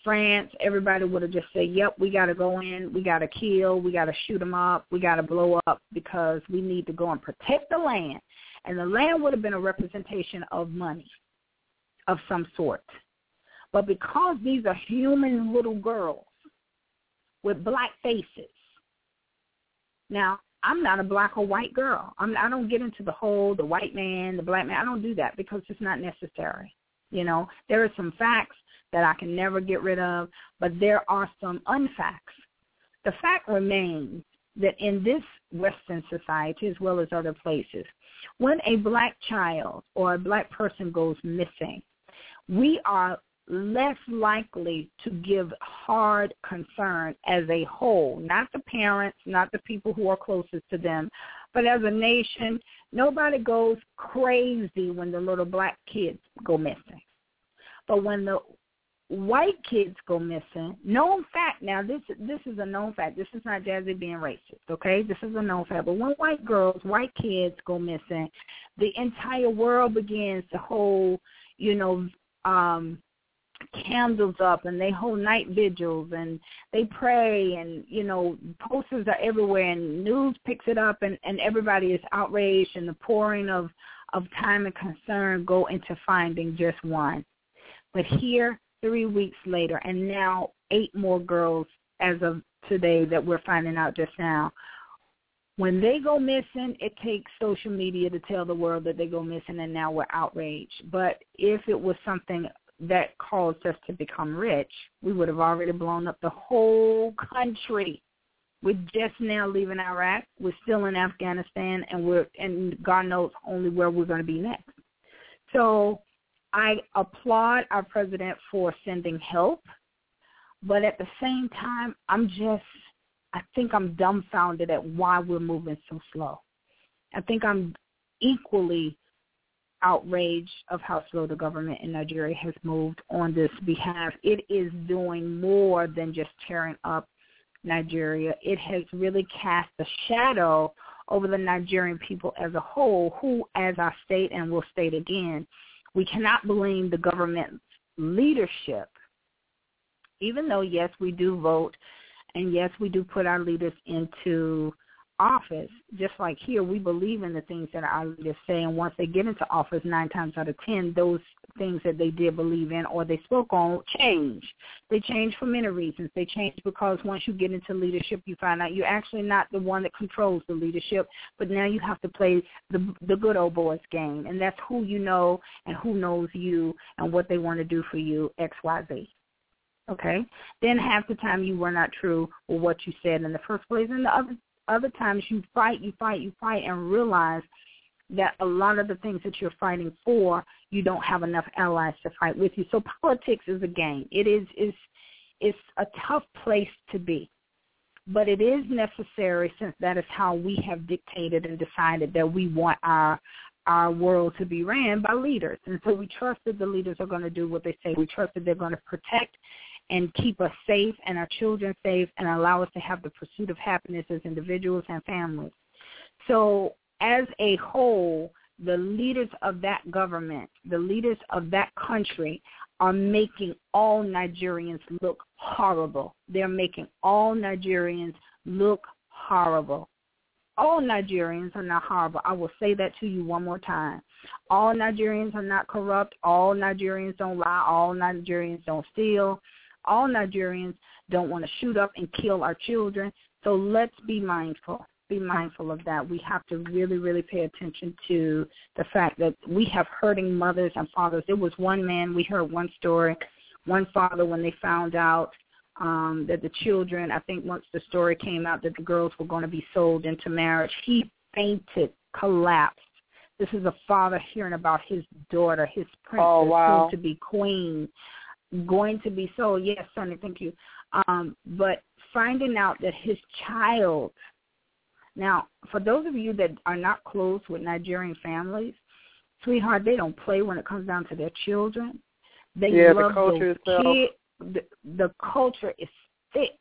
France, everybody would have just said, "Yep, we got to go in. We got to kill. We got to shoot them up. We got to blow up because we need to go and protect the land." And the land would have been a representation of money of some sort. But because these are human little girls with black faces, now I'm not a black or white girl. I'm, I don't get into the whole the white man, the black man. I don't do that because it's not necessary. You know, there are some facts that I can never get rid of, but there are some unfacts. The fact remains that in this Western society, as well as other places, when a black child or a black person goes missing, we are less likely to give hard concern as a whole, not the parents, not the people who are closest to them, but as a nation, nobody goes crazy when the little black kids go missing. But when the white kids go missing, known fact now, this this is a known fact. This is not Jazzie being racist, okay? This is a known fact. But when white girls, white kids go missing, the entire world begins to hold, you know, um candles up and they hold night vigils and they pray and you know posters are everywhere and news picks it up and and everybody is outraged and the pouring of of time and concern go into finding just one but here three weeks later and now eight more girls as of today that we're finding out just now when they go missing, it takes social media to tell the world that they go missing, and now we're outraged. But if it was something that caused us to become rich, we would have already blown up the whole country. We're just now leaving Iraq. We're still in Afghanistan, and we're and God knows only where we're going to be next. So I applaud our president for sending help, but at the same time, I'm just I think I'm dumbfounded at why we're moving so slow. I think I'm equally outraged of how slow the government in Nigeria has moved on this behalf. It is doing more than just tearing up Nigeria. It has really cast a shadow over the Nigerian people as a whole, who, as I state and will state again, we cannot blame the government's leadership, even though, yes, we do vote, and yes, we do put our leaders into office, just like here, we believe in the things that our leaders say, and once they get into office, nine times out of ten, those things that they did believe in or they spoke on change. They change for many reasons. They change because once you get into leadership, you find out you're actually not the one that controls the leadership, but now you have to play the the good old boys game, and that's who you know and who knows you and what they want to do for you, X, Y, Z okay then half the time you were not true with what you said in the first place and the other other times you fight, you fight, you fight, and realize that a lot of the things that you're fighting for, you don't have enough allies to fight with you. So politics is a game. It is is it's a tough place to be. But it is necessary since that is how we have dictated and decided that we want our our world to be ran by leaders. And so we trust that the leaders are going to do what they say. We trust that they're going to protect and keep us safe and our children safe and allow us to have the pursuit of happiness as individuals and families. So as a whole, the leaders of that government, the leaders of that country are making all Nigerians look horrible. They're making all Nigerians look horrible. All Nigerians are not horrible. I will say that to you one more time. All Nigerians are not corrupt. All Nigerians don't lie. All Nigerians don't steal all Nigerians don't want to shoot up and kill our children. So let's be mindful. Be mindful of that. We have to really, really pay attention to the fact that we have hurting mothers and fathers. There was one man, we heard one story, one father when they found out um, that the children, I think once the story came out that the girls were going to be sold into marriage, he fainted, collapsed. This is a father hearing about his daughter, his princess, oh, wow. to be queen, going to be sold. Yes, Sonny, thank you. Um, but finding out that his child, now, for those of you that are not close with Nigerian families, sweetheart, they don't play when it comes down to their children. They yeah, love the culture itself. Kid, the, the culture is thick.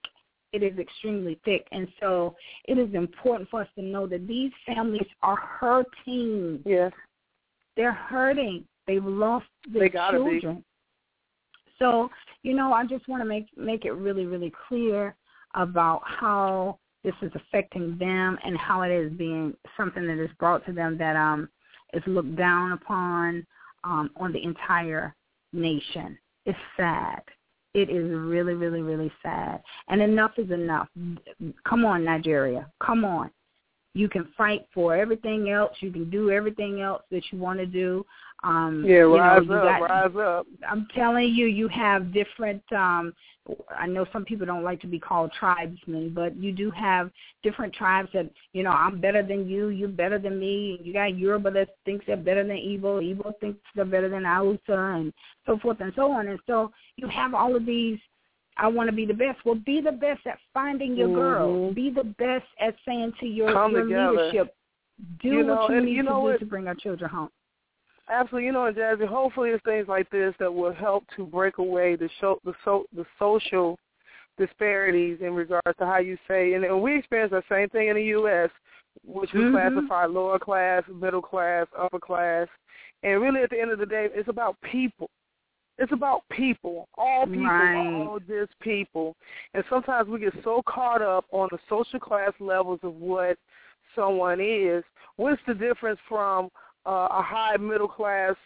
It is extremely thick. And so it is important for us to know that these families are hurting. Yes. They're hurting. They've lost their they children. Be. So, you know, I just want to make make it really, really clear about how this is affecting them and how it is being something that is brought to them that um is looked down upon um on the entire nation. It's sad. It is really, really, really sad. And enough is enough. Come on, Nigeria. Come on. You can fight for everything else. You can do everything else that you want to do. Um, yeah, rise you know, up, got, rise up. I'm telling you, you have different. um I know some people don't like to be called tribesmen, but you do have different tribes that you know I'm better than you, you're better than me. You got Yoruba that thinks they're better than Igbo, Igbo thinks they're better than Hausa, and so forth and so on. And so you have all of these I want to be the best. Well, be the best at finding your mm-hmm. girl. Be the best at saying to your, Come your together. leadership, do you know, what you need you know to what? do to bring our children home. Absolutely, you know, and Jazzie, hopefully it's things like this that will help to break away the show, the so, the social disparities in regards to how you say, and, and we experience the same thing in the U.S., which we mm-hmm. classify lower class, middle class, upper class, and really at the end of the day, it's about people. It's about people. All people right. all just people. And sometimes we get so caught up on the social class levels of what someone is. What's the difference from uh, a high middle class,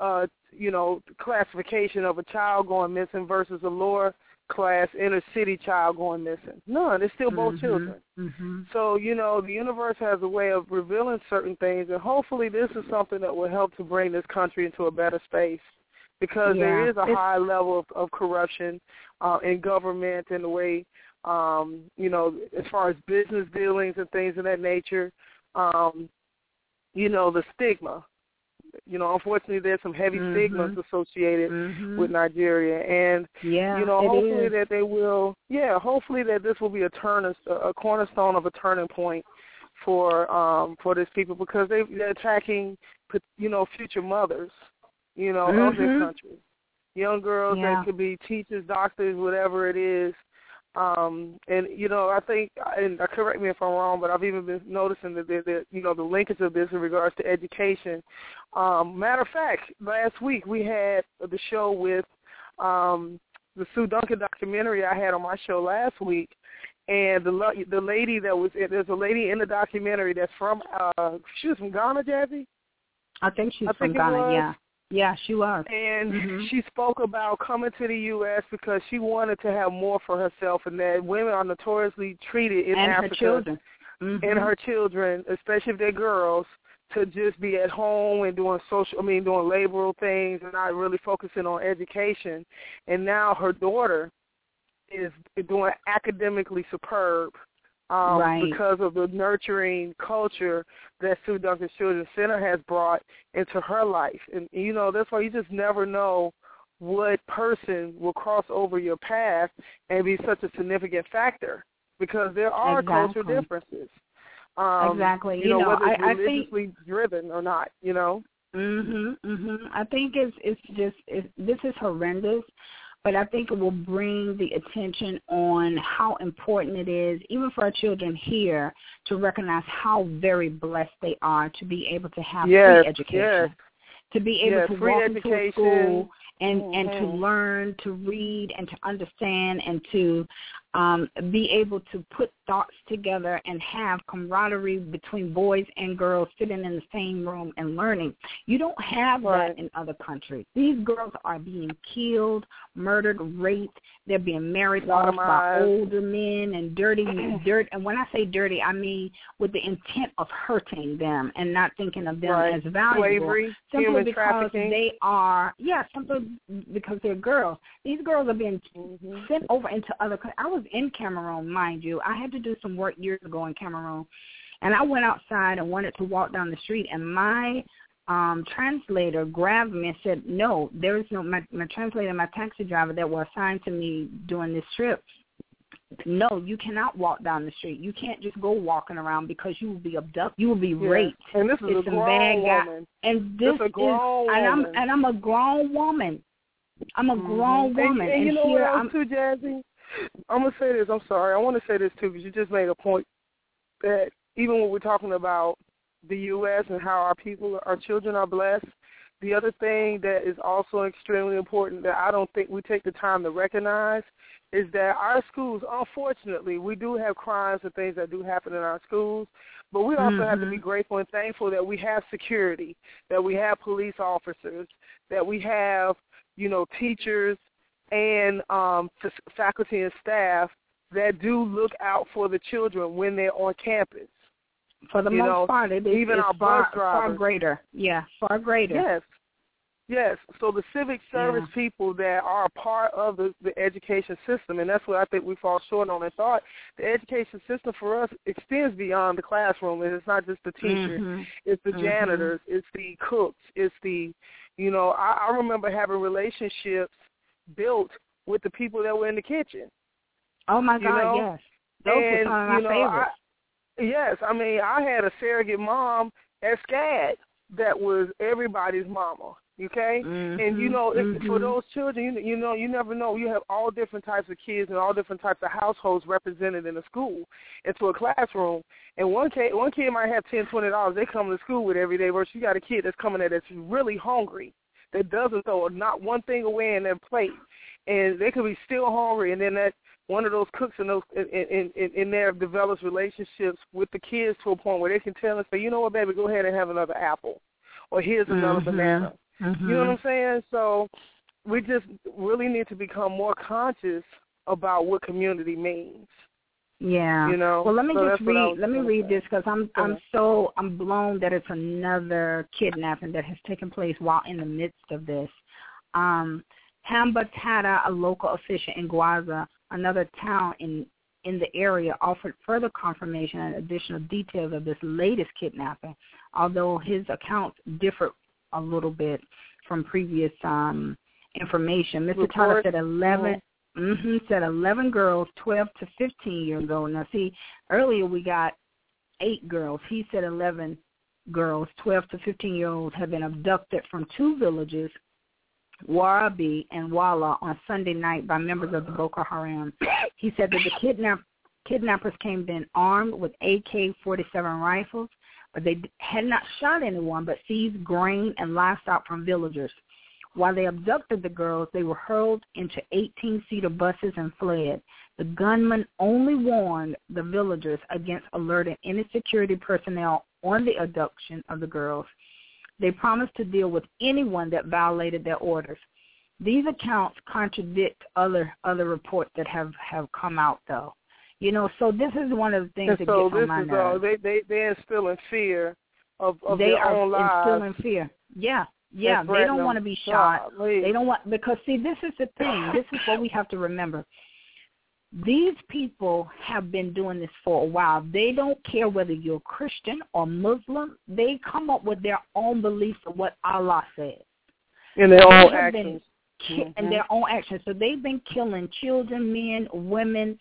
uh, you know, classification of a child going missing versus a lower class inner city child going missing? None. It's still both mm-hmm. children. Mm-hmm. So you know, the universe has a way of revealing certain things, and hopefully, this is something that will help to bring this country into a better space because yeah. there is a it's, high level of, of corruption uh, in government and the way um, you know, as far as business dealings and things of that nature, um, you know, the stigma. You know, unfortunately, there's some heavy mm-hmm. stigmas associated mm-hmm. with Nigeria, and yeah, you know, hopefully is. that they will, yeah, hopefully that this will be a turn, a cornerstone of a turning point for um for these people because they they're attacking, you know, future mothers, you know, mm-hmm. of this country, young girls yeah. that could be teachers, doctors, whatever it is, um, and you know, I think, and correct me if I'm wrong, but I've even been noticing that, that, you know the linkage of this in regards to education. Um, matter of fact, last week we had the show with um, the Sue Duncan documentary I had on my show last week, and the the lady that was there's a lady in the documentary that's from uh, she was from Ghana, Jazzie. I think she's I from think Ghana. Yeah. Yeah, she was. And mm-hmm. she spoke about coming to the U.S. because she wanted to have more for herself, and that women are notoriously treated in and Africa her children. Mm-hmm. and her children, especially if they're girls, to just be at home and doing social, I mean, doing laboral things and not really focusing on education. And now her daughter is doing academically superb um, right. because of the nurturing culture that Sue Duncan Children's Center has brought into her life. And, you know, that's why you just never know what person will cross over your path and be such a significant factor because there are exactly. cultural differences. Um, exactly. You, you know, know, whether it's I, religiously I think, driven or not, you know. Mhm, mhm. I think it's it's just it's, this is horrendous, but I think it will bring the attention on how important it is, even for our children here, to recognize how very blessed they are to be able to have yes, free education, yes. to be able yes, to walk education. into a school and mm-hmm. and to learn, to read, and to understand, and to um, be able to put thoughts together and have camaraderie between boys and girls sitting in the same room and learning. You don't have right. that in other countries. These girls are being killed, murdered, raped. They're being married off by older men and dirty dirt. And when I say dirty, I mean with the intent of hurting them and not thinking of them right. as valuable. Slavery, simply human because they are, yeah, simply because they're girls. These girls are being mm-hmm. sent over into other countries. I was in Cameroon, mind you. I had to do some work years ago in Cameroon, and I went outside and wanted to walk down the street, and my um translator grabbed me and said, "No, there is no my, my translator, my taxi driver that were assigned to me during this trip." No, you cannot walk down the street. You can't just go walking around because you will be abducted. You will be yes. raped. And this is it's a grown bad woman. Guy. And this, this a grown is, woman. and I'm and I'm a grown woman. I'm a grown mm-hmm. woman, and, and, you know here what else I'm, too, Jazzie? I'm gonna say this. I'm sorry. I want to say this too because you just made a point that even when we're talking about the U.S. and how our people, our children are blessed, the other thing that is also extremely important that I don't think we take the time to recognize is that our schools, unfortunately, we do have crimes and things that do happen in our schools, but we also mm-hmm. have to be grateful and thankful that we have security, that we have police officers, that we have, you know, teachers and um, f- faculty and staff that do look out for the children when they're on campus. For the you most know, part, it is even our far, bus drivers. far greater. Yeah, far greater. Yes. Yes. So the civic service Yeah. people that are a part of the, the education system, and that's what I think we fall short on. And thought the education system for us extends beyond the classroom. And it's not just the teachers. Mhm. It's the Mhm. janitors. It's the cooks. It's the, you know, I, I remember having relationships built with the people that were in the kitchen. Oh my You God, know? yes. Those were some of my you know, favorites. I, yes, I mean, I had a surrogate mom at SCAD that was everybody's mama. Okay, and you Mhm, know, if, for those children, you, you know, you never know. You have all different types of kids and all different types of households represented in a school, into a classroom. And one kid, one kid might have ten, twenty dollars they come to school with every day. Versus you got a kid that's coming there that's really hungry, that doesn't throw not one thing away in their plate, and they could be still hungry. And then that one of those cooks in those in in, in, there develops relationships with the kids to a point where they can tell and say, you know what, baby, go ahead and have another apple, or here's another Mhm. banana. Mhm. You know what I'm saying? So we just really need to become more conscious about what community means. Yeah. You know. Well, let me So just that's what I read. Let me read say. this because I'm Go I'm so I'm blown that it's another kidnapping that has taken place while in the midst of this. Um, Hamba Tata, a local official in Gwoza, another town in in the area, offered further confirmation and additional details of this latest kidnapping, although his accounts differed a little bit from previous um, information. Mr. Tata said 11, mm-hmm, said 11 girls, 12 to 15 years old. Now, see, earlier we got eight girls. He said 11 girls, 12 to 15 year olds, have been abducted from two villages Warabi and Wala on Sunday night by members of the Boko Haram. He said that the kidnap, kidnappers came in armed with AK-47 rifles, but they had not shot anyone but seized grain and livestock from villagers. While they abducted the girls, they were hurled into 18-seater buses and fled. The gunmen only warned the villagers against alerting any security personnel on the abduction of the girls. They promised to deal with anyone that violated their orders. These accounts contradict other other reports that have have come out though. You know, so this is one of the things and that so get on my this is, nerves. Uh, they they they're instilling fear of of they their are own lives. instilling fear. Yeah, yeah. They don't want to be shot. Golly. They don't want because see, this is the thing. This is what we have to remember. These people have been doing this for a while. They don't care whether you're Christian or Muslim. They come up with their own beliefs of what Allah says. in their own been actions. ki- Mhm. and their own actions. So they've been killing children, men, women.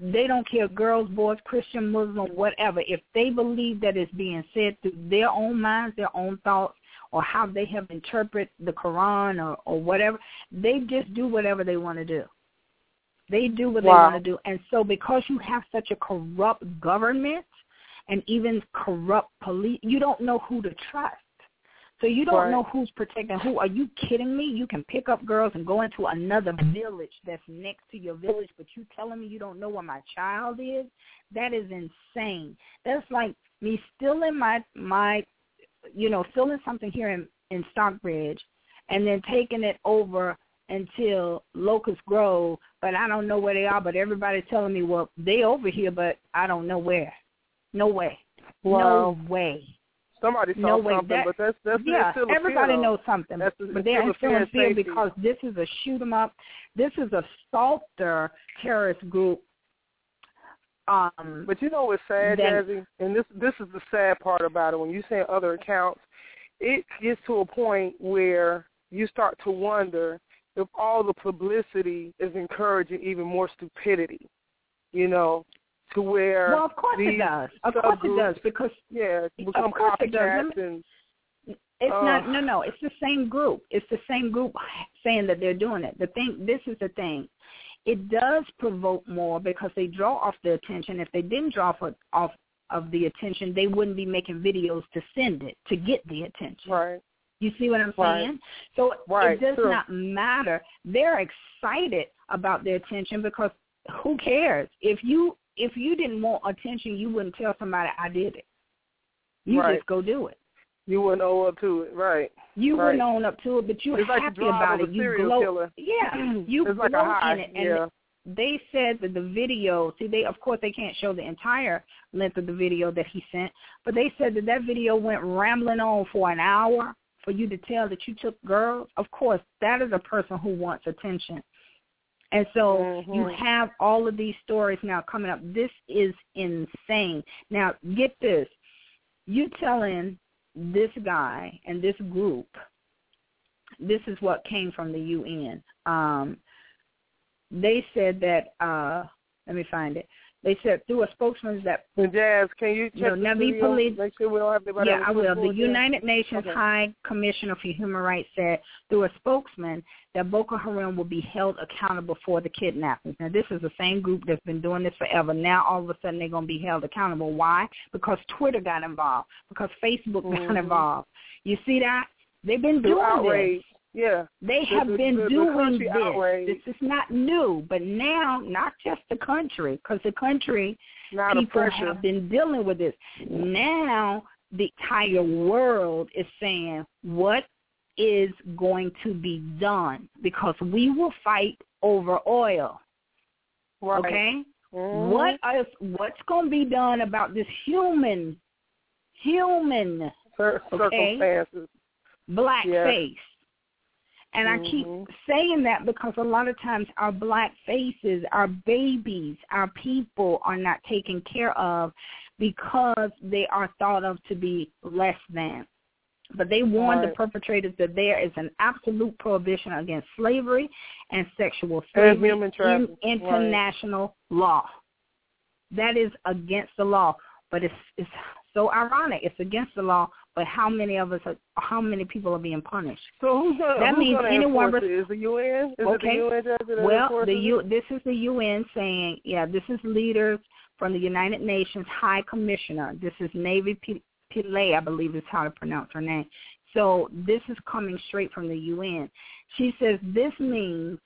They don't care, girls, boys, Christian, Muslim, whatever. If they believe that it's being said through their own minds, their own thoughts, or how they have interpreted the Quran or, or whatever, they just do whatever they want to do. They do what Wow. they want to do. And so because you have such a corrupt government and even corrupt police, you don't know who to trust. So you don't Right. know who's protecting who. Are you kidding me? You can pick up girls and go into another village that's next to your village, but you telling me you don't know where my child is? That is insane. That's like me stealing my my you know, stealing something here in, in Stockbridge and then taking it over until Locust Grove, but I don't know where they are, but everybody's telling me, well, they over here, but I don't know where. No way. Wow. No way. Somebody saw No way. something, That- but that's that's yeah, still a everybody knows something, That's- but they're still a fear fear safety. because this is a shoot 'em up. This is a Salter terrorist group. Um, But you know what's sad, Then- Jazzie? And this this is the sad part about it. When you say other accounts, it gets to a point where you start to wonder if all the publicity is encouraging even more stupidity. You know, to where well, of course it does. Of course it does because yeah, become Of course it does. Copycats and It's Ugh. not. No, no. It's the same group. It's the same group saying that they're doing it. The thing. This is the thing. It does provoke more because they draw off the attention. If they didn't draw for, off of the attention, they wouldn't be making videos to send it to get the attention. right. You see what I'm Right. saying? So Right, it does true. not matter. They're excited about their attention because who cares? If you if you didn't want attention, you wouldn't tell somebody I did it. You Right. just go do it. You wouldn't owe up to it, right? You Right. wouldn't own up to it, but you were like happy about it. You glow. killer. Yeah, you it's like glow high. in it, and yeah. they said that the video. See, they of course they can't show the entire length of the video that he sent, but they said that that video went rambling on for an hour for you to tell that you took girls. Of course, that is a person who wants attention. And so you Mhm. have all of these stories now coming up. This is insane. Now, get this. You telling this guy and this group, this is what came from the UN. Um, they said that, uh, let me find it. They said through a spokesman that And Jazz, can you check No, the now the police- Make sure we don't have anybody yeah, I will. The? United Nations Okay. High Commissioner for Human Rights said through a spokesman that Boko Haram will be held accountable for the kidnappings. Now, this is the same group that's been doing this forever. Now, all of a sudden, they're going to be held accountable. Why? Because Twitter got involved. Because Facebook got Mhm. involved. You see that? They've been doing this. Yeah. They The- have the- been the- the doing country this. This is not new, but now not just the country, because the country Now the people have been dealing with this. Now the entire world is saying what is going to be done because we will fight over oil. Right. Okay, Mhm. what is what's going to be done about this human, human Cir- okay? circumstances? black Yeah. And mm-hmm. I keep saying that because a lot of times our black faces, our babies, our people are not taken care of because they are thought of to be less than. But they warn right. the perpetrators that there is an absolute prohibition against slavery and sexual slavery in international right. law. That is against the law. But it's it's so ironic. It's against the law, but how many of us, are, how many people are being punished? So who's gonna, that who's means anyone. It? Is the UN? Is okay. it the UN well, the U. This is the UN saying, yeah, this is leaders from the United Nations High Commissioner. This is Navi P- Pillay, I believe is how to pronounce her name. So this is coming straight from the UN. She says this means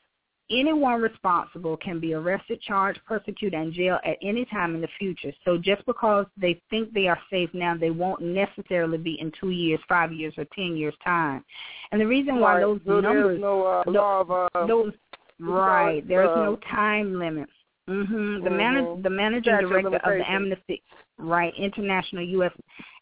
anyone responsible can be arrested, charged, persecuted, and jailed at any time in the future. So just because they think they are safe now, they won't necessarily be in two years, five years, or ten years time. And the reason why right. those so numbers, no uh, law of uh, those right, there's uh, no time limit. Mm-hmm. The mm-hmm. manager, the managing director of the Amnesty, right, International U.S.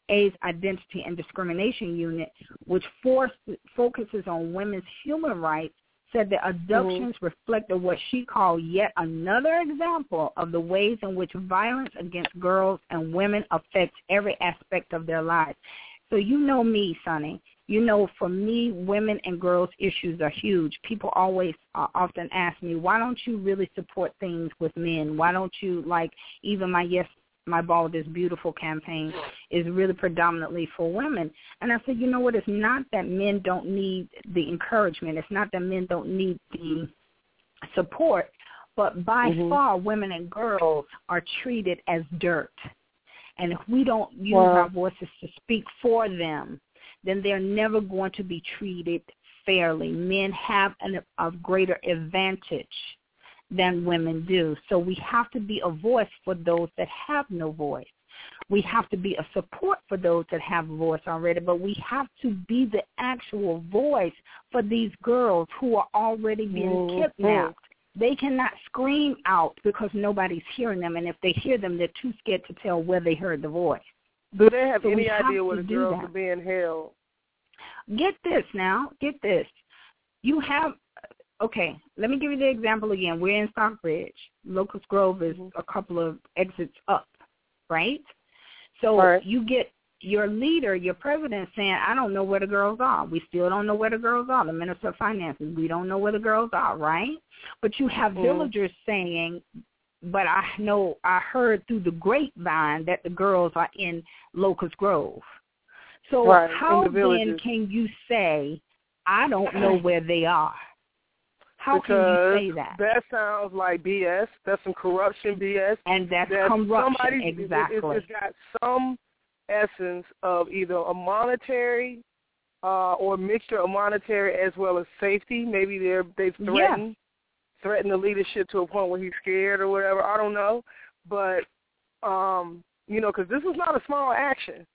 AIDS Identity and Discrimination Unit, which force, focuses on women's human rights, said the abductions mm-hmm. reflected what she called yet another example of the ways in which violence against girls and women affects every aspect of their lives. So you know me, Sonny. You know, for me, women and girls issues are huge. People always uh, often ask me, why don't you really support things with men? Why don't you like even my yes my bald is beautiful campaign is really predominantly for women. And I said, you know what, it's not that men don't need the encouragement. It's not that men don't need the support, but by mm-hmm. far women and girls are treated as dirt. And if we don't use wow. our voices to speak for them, then they're never going to be treated fairly. Men have an, a greater advantage than women do. So we have to be a voice for those that have no voice. We have to be a support for those that have a voice already, but we have to be the actual voice for these girls who are already being mm-hmm. kidnapped. They cannot scream out because nobody's hearing them, and if they hear them, they're too scared to tell where they heard the voice. Do they have so any have idea where the girls that. are being held? Get this now. Get this. You have okay, let me give you the example again. We're in Stockbridge. Locust Grove is mm-hmm. a couple of exits up, right? So right. you get your leader, your president saying, I don't know where the girls are. We still don't know where the girls are. The Minister of Finances, we don't know where the girls are, right? But you have mm. villagers saying, but I know, I heard through the grapevine that the girls are in Locust Grove. So right. how the then can you say, I don't know where they are? How because can you say that? That sounds like BS. That's some corruption BS. And that's, that's corruption, somebody, exactly. It, it's got some essence of either a monetary uh, or a mixture of monetary as well as safety. Maybe they're they've threatened yeah. threatened the leadership to a point where he's scared or whatever. I don't know, but um, you know, because this is not a small action.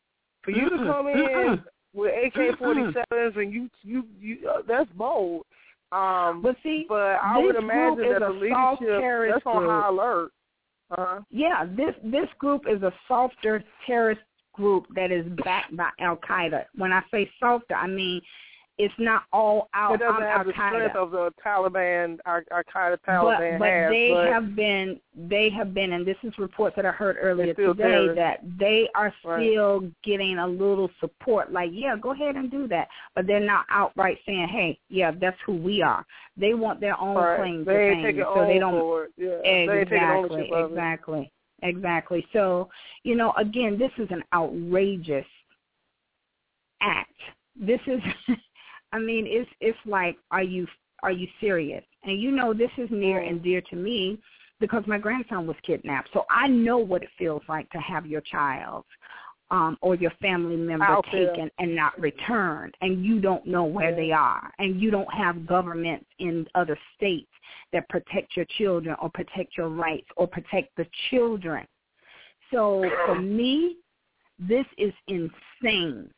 For you to come in with AK-47s and you you you uh, that's bold. Um, but see, but I would imagine that the leadership that's on group. high alert. Uh-huh. Yeah, this this group is a softer terrorist group that is backed by Al Qaeda. When I say softer, I mean it's not all out. It doesn't have Al-Qaeda. the strength of the Taliban, Al Qaeda Taliban but, but has. they but have been, they have been, and this is reports that I heard earlier today that they are Right. still getting a little support. Like, yeah, go ahead and do that, but they're not outright saying, hey, yeah, that's who we are. They want their own right. claim they to fame, so they don't. Yeah. they exactly, of it. exactly, exactly. So, you know, again, this is an outrageous act. This is, I mean, it's it's like, are you are you serious? And you know, this is near and dear to me because my grandson was kidnapped, so I know what it feels like to have your child um, or your family member there. taken and not returned, and you don't know where Yeah. they are, and you don't have governments in other states that protect your children or protect your rights or protect the children. So for me, this is insane.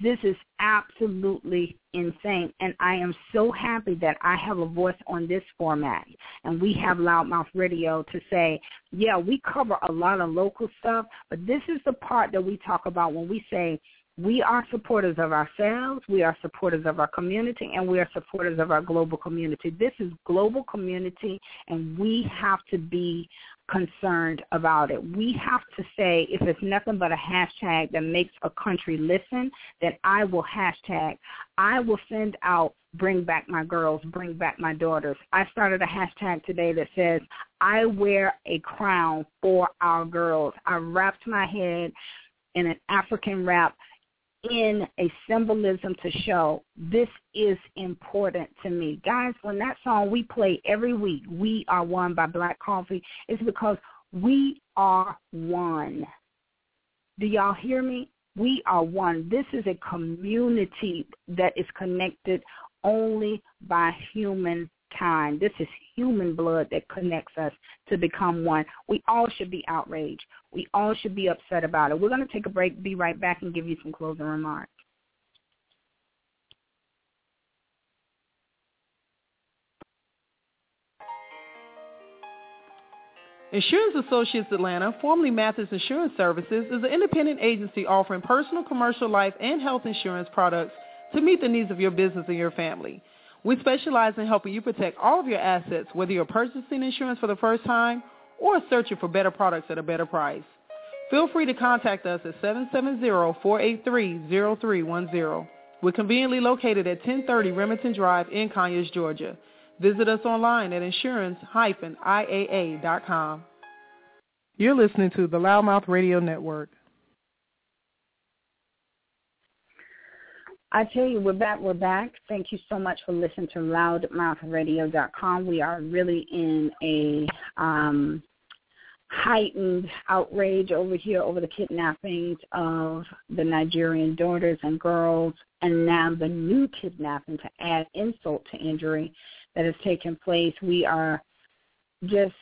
This is absolutely insane. And I am so happy that I have a voice on this format. And we have Loudmouth Radio to say, yeah, we cover a lot of local stuff, but this is the part that we talk about when we say we are supporters of ourselves, we are supporters of our community, and we are supporters of our global community. This is global community, and we have to be concerned about it. We have to say if it's nothing but a hashtag that makes a country listen, then I will hashtag. I will send out bring back my girls, bring back my daughters. I started a hashtag today that says I wear a crown for our girls. I wrapped my head in an African wrap in a symbolism to show this is important to me. Guys, when that song we play every week, We Are One by Black Coffee, is because we are one. Do y'all hear me? We are one. This is a community that is connected only by human kind. This is human blood that connects us to become one. We all should be outraged. We all should be upset about it. We're going to take a break, be right back, and give you some closing remarks. Insurance Associates Atlanta, formerly Mathis Insurance Services, is an independent agency offering personal, commercial, life, and health insurance products to meet the needs of your business and your family. We specialize in helping you protect all of your assets, whether you're purchasing insurance for the first time or searching for better products at a better price. Feel free to contact us at 770-483-0310. We're conveniently located at 1030 Remington Drive in Conyers, Georgia. Visit us online at insurance-iaa.com. You're listening to the Loudmouth Radio Network. I tell you, we're back. We're back. Thank you so much for listening to loudmouthradio.com. We are really in a um, heightened outrage over here over the kidnappings of the Nigerian daughters and girls, and now the new kidnapping to add insult to injury that has taken place. We are just,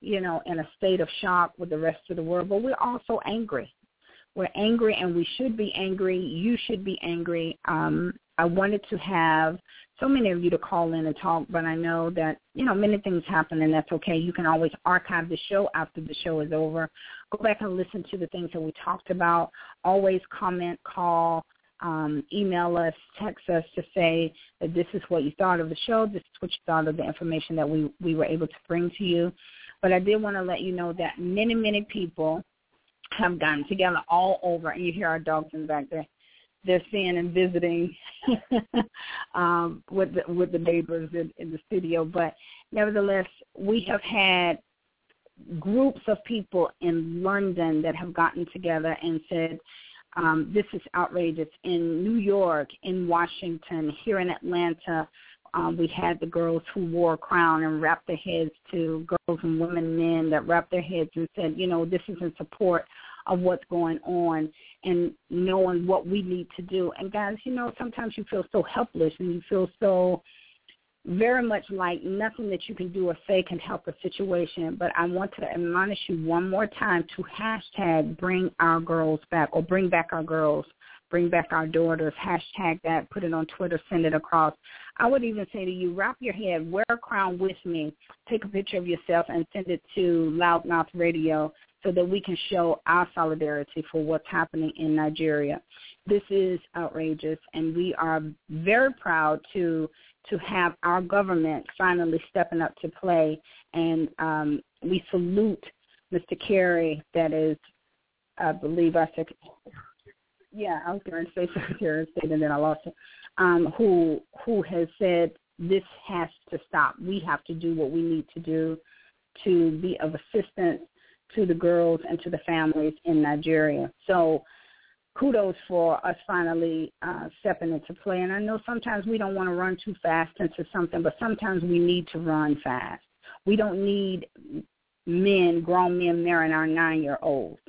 you know, in a state of shock with the rest of the world, but we're also angry we're angry and we should be angry. You should be angry. Um, I wanted to have so many of you to call in and talk, but I know that, you know, many things happen and that's okay. You can always archive the show after the show is over. Go back and listen to the things that we talked about. Always comment, call, um, email us, text us to say that this is what you thought of the show, this is what you thought of the information that we, we were able to bring to you. But I did want to let you know that many, many people have gotten together all over, and you hear our dogs in the back there. They're seeing and visiting um, with the, with the neighbors in, in the studio, but nevertheless, we have had groups of people in London that have gotten together and said, um, this is outrageous. In New York, in Washington, here in Atlanta, um, we had the girls who wore a crown and wrapped their heads to girls and women, men that wrapped their heads and said, you know, this is in support of what's going on and knowing what we need to do. And guys, you know, sometimes you feel so helpless and you feel so very much like nothing that you can do or say can help the situation. But I want to admonish you one more time to hashtag bring our girls back or bring back our girls bring back our daughters, hashtag that, put it on Twitter, send it across. I would even say to you, wrap your head, wear a crown with me, take a picture of yourself and send it to Loudmouth Radio so that we can show our solidarity for what's happening in Nigeria. This is outrageous, and we are very proud to to have our government finally stepping up to play, and um, we salute Mr. Kerry, that is, I believe, our secretary yeah, I was going to say Secretary of State, and then I lost it. Um, who who has said this has to stop. We have to do what we need to do to be of assistance to the girls and to the families in Nigeria. So kudos for us finally uh, stepping into play. And I know sometimes we don't want to run too fast into something, but sometimes we need to run fast. We don't need men, grown men marrying our nine-year-olds.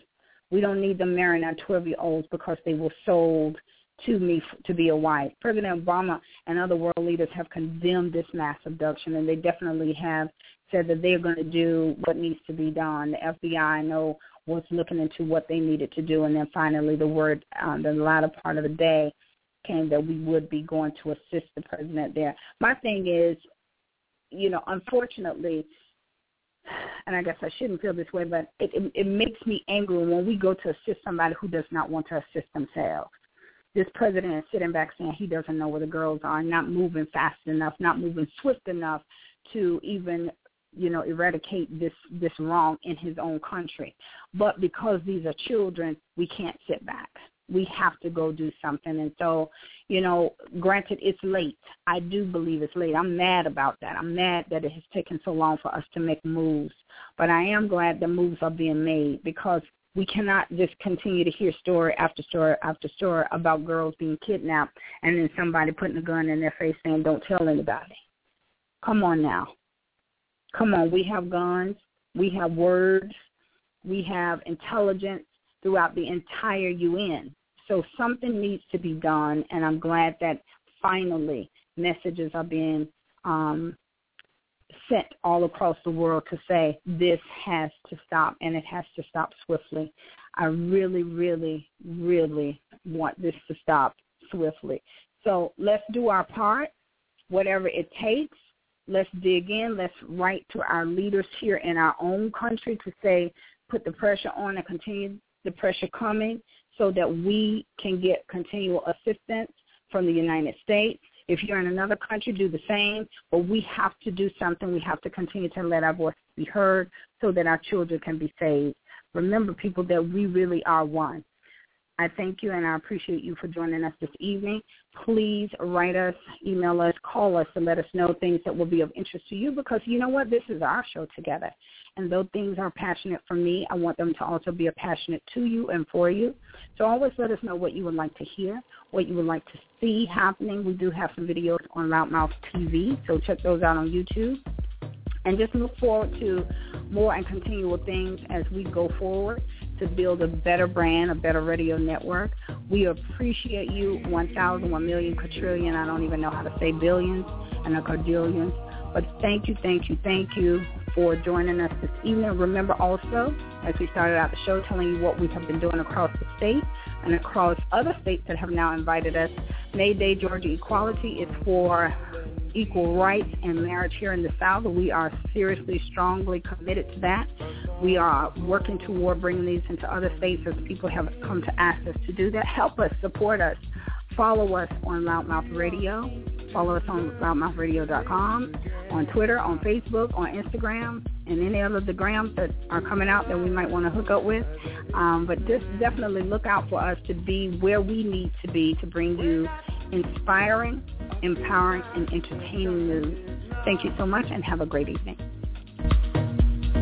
We don't need them marrying our 12-year-olds because they were sold to me to be a wife. President Obama and other world leaders have condemned this mass abduction, and they definitely have said that they're going to do what needs to be done. The FBI, I know, was looking into what they needed to do, and then finally the word, um, the latter part of the day came that we would be going to assist the president there. My thing is, you know, unfortunately, and I guess I shouldn't feel this way, but it, it, it makes me angry when we go to assist somebody who does not want to assist themselves. This president is sitting back saying he doesn't know where the girls are, not moving fast enough, not moving swift enough to even you know eradicate this this wrong in his own country. But because these are children we can't sit back. We have to go do something. And so you know granted it's late. I do believe it's late. I'm mad about that. I'm mad that it has taken so long for us to make moves. But i am glad the moves are being made because we cannot just continue to hear story after story after story about girls being kidnapped and then somebody putting a gun in their face saying don't tell anybody. Come on now. Come on. We have guns. We have words. We have intelligence throughout the entire UN. So something needs to be done, and I'm glad that finally messages are being um, sent all across the world to say this has to stop, and it has to stop swiftly. I really, really, really want this to stop swiftly. So let's do our part, whatever it takes. Let's dig in. Let's write to our leaders here in our own country to say, put the pressure on and continue the pressure coming so that we can get continual assistance from the United States. If you're in another country, do the same. But we have to do something. We have to continue to let our voices be heard so that our children can be saved. Remember, people, that we really are one. I thank you and I appreciate you for joining us this evening. Please write us, email us, call us and let us know things that will be of interest to you because you know what? This is our show together. And though things are passionate for me, I want them to also be passionate to you and for you. So always let us know what you would like to hear, what you would like to see happening. We do have some videos on Loudmouth TV, so check those out on YouTube. And just look forward to more and continual things as we go forward to build a better brand, a better radio network. We appreciate you 1,000, 1 million, quadrillion, I don't even know how to say billions, and a quadrillion. But thank you, thank you, thank you for joining us this evening. Remember also, as we started out the show, telling you what we have been doing across the state and across other states that have now invited us. May Day Georgia Equality is for equal rights and marriage here in the South. We are seriously, strongly committed to that. We are working toward bringing these into other states as people have come to ask us to do that. Help us, support us. Follow us on Loudmouth Radio. Follow us on loudmouthradio.com, on Twitter, on Facebook, on Instagram, and any other the grams that are coming out that we might want to hook up with. Um, but just definitely look out for us to be where we need to be to bring you inspiring, empowering, and entertaining news. Thank you so much and have a great evening.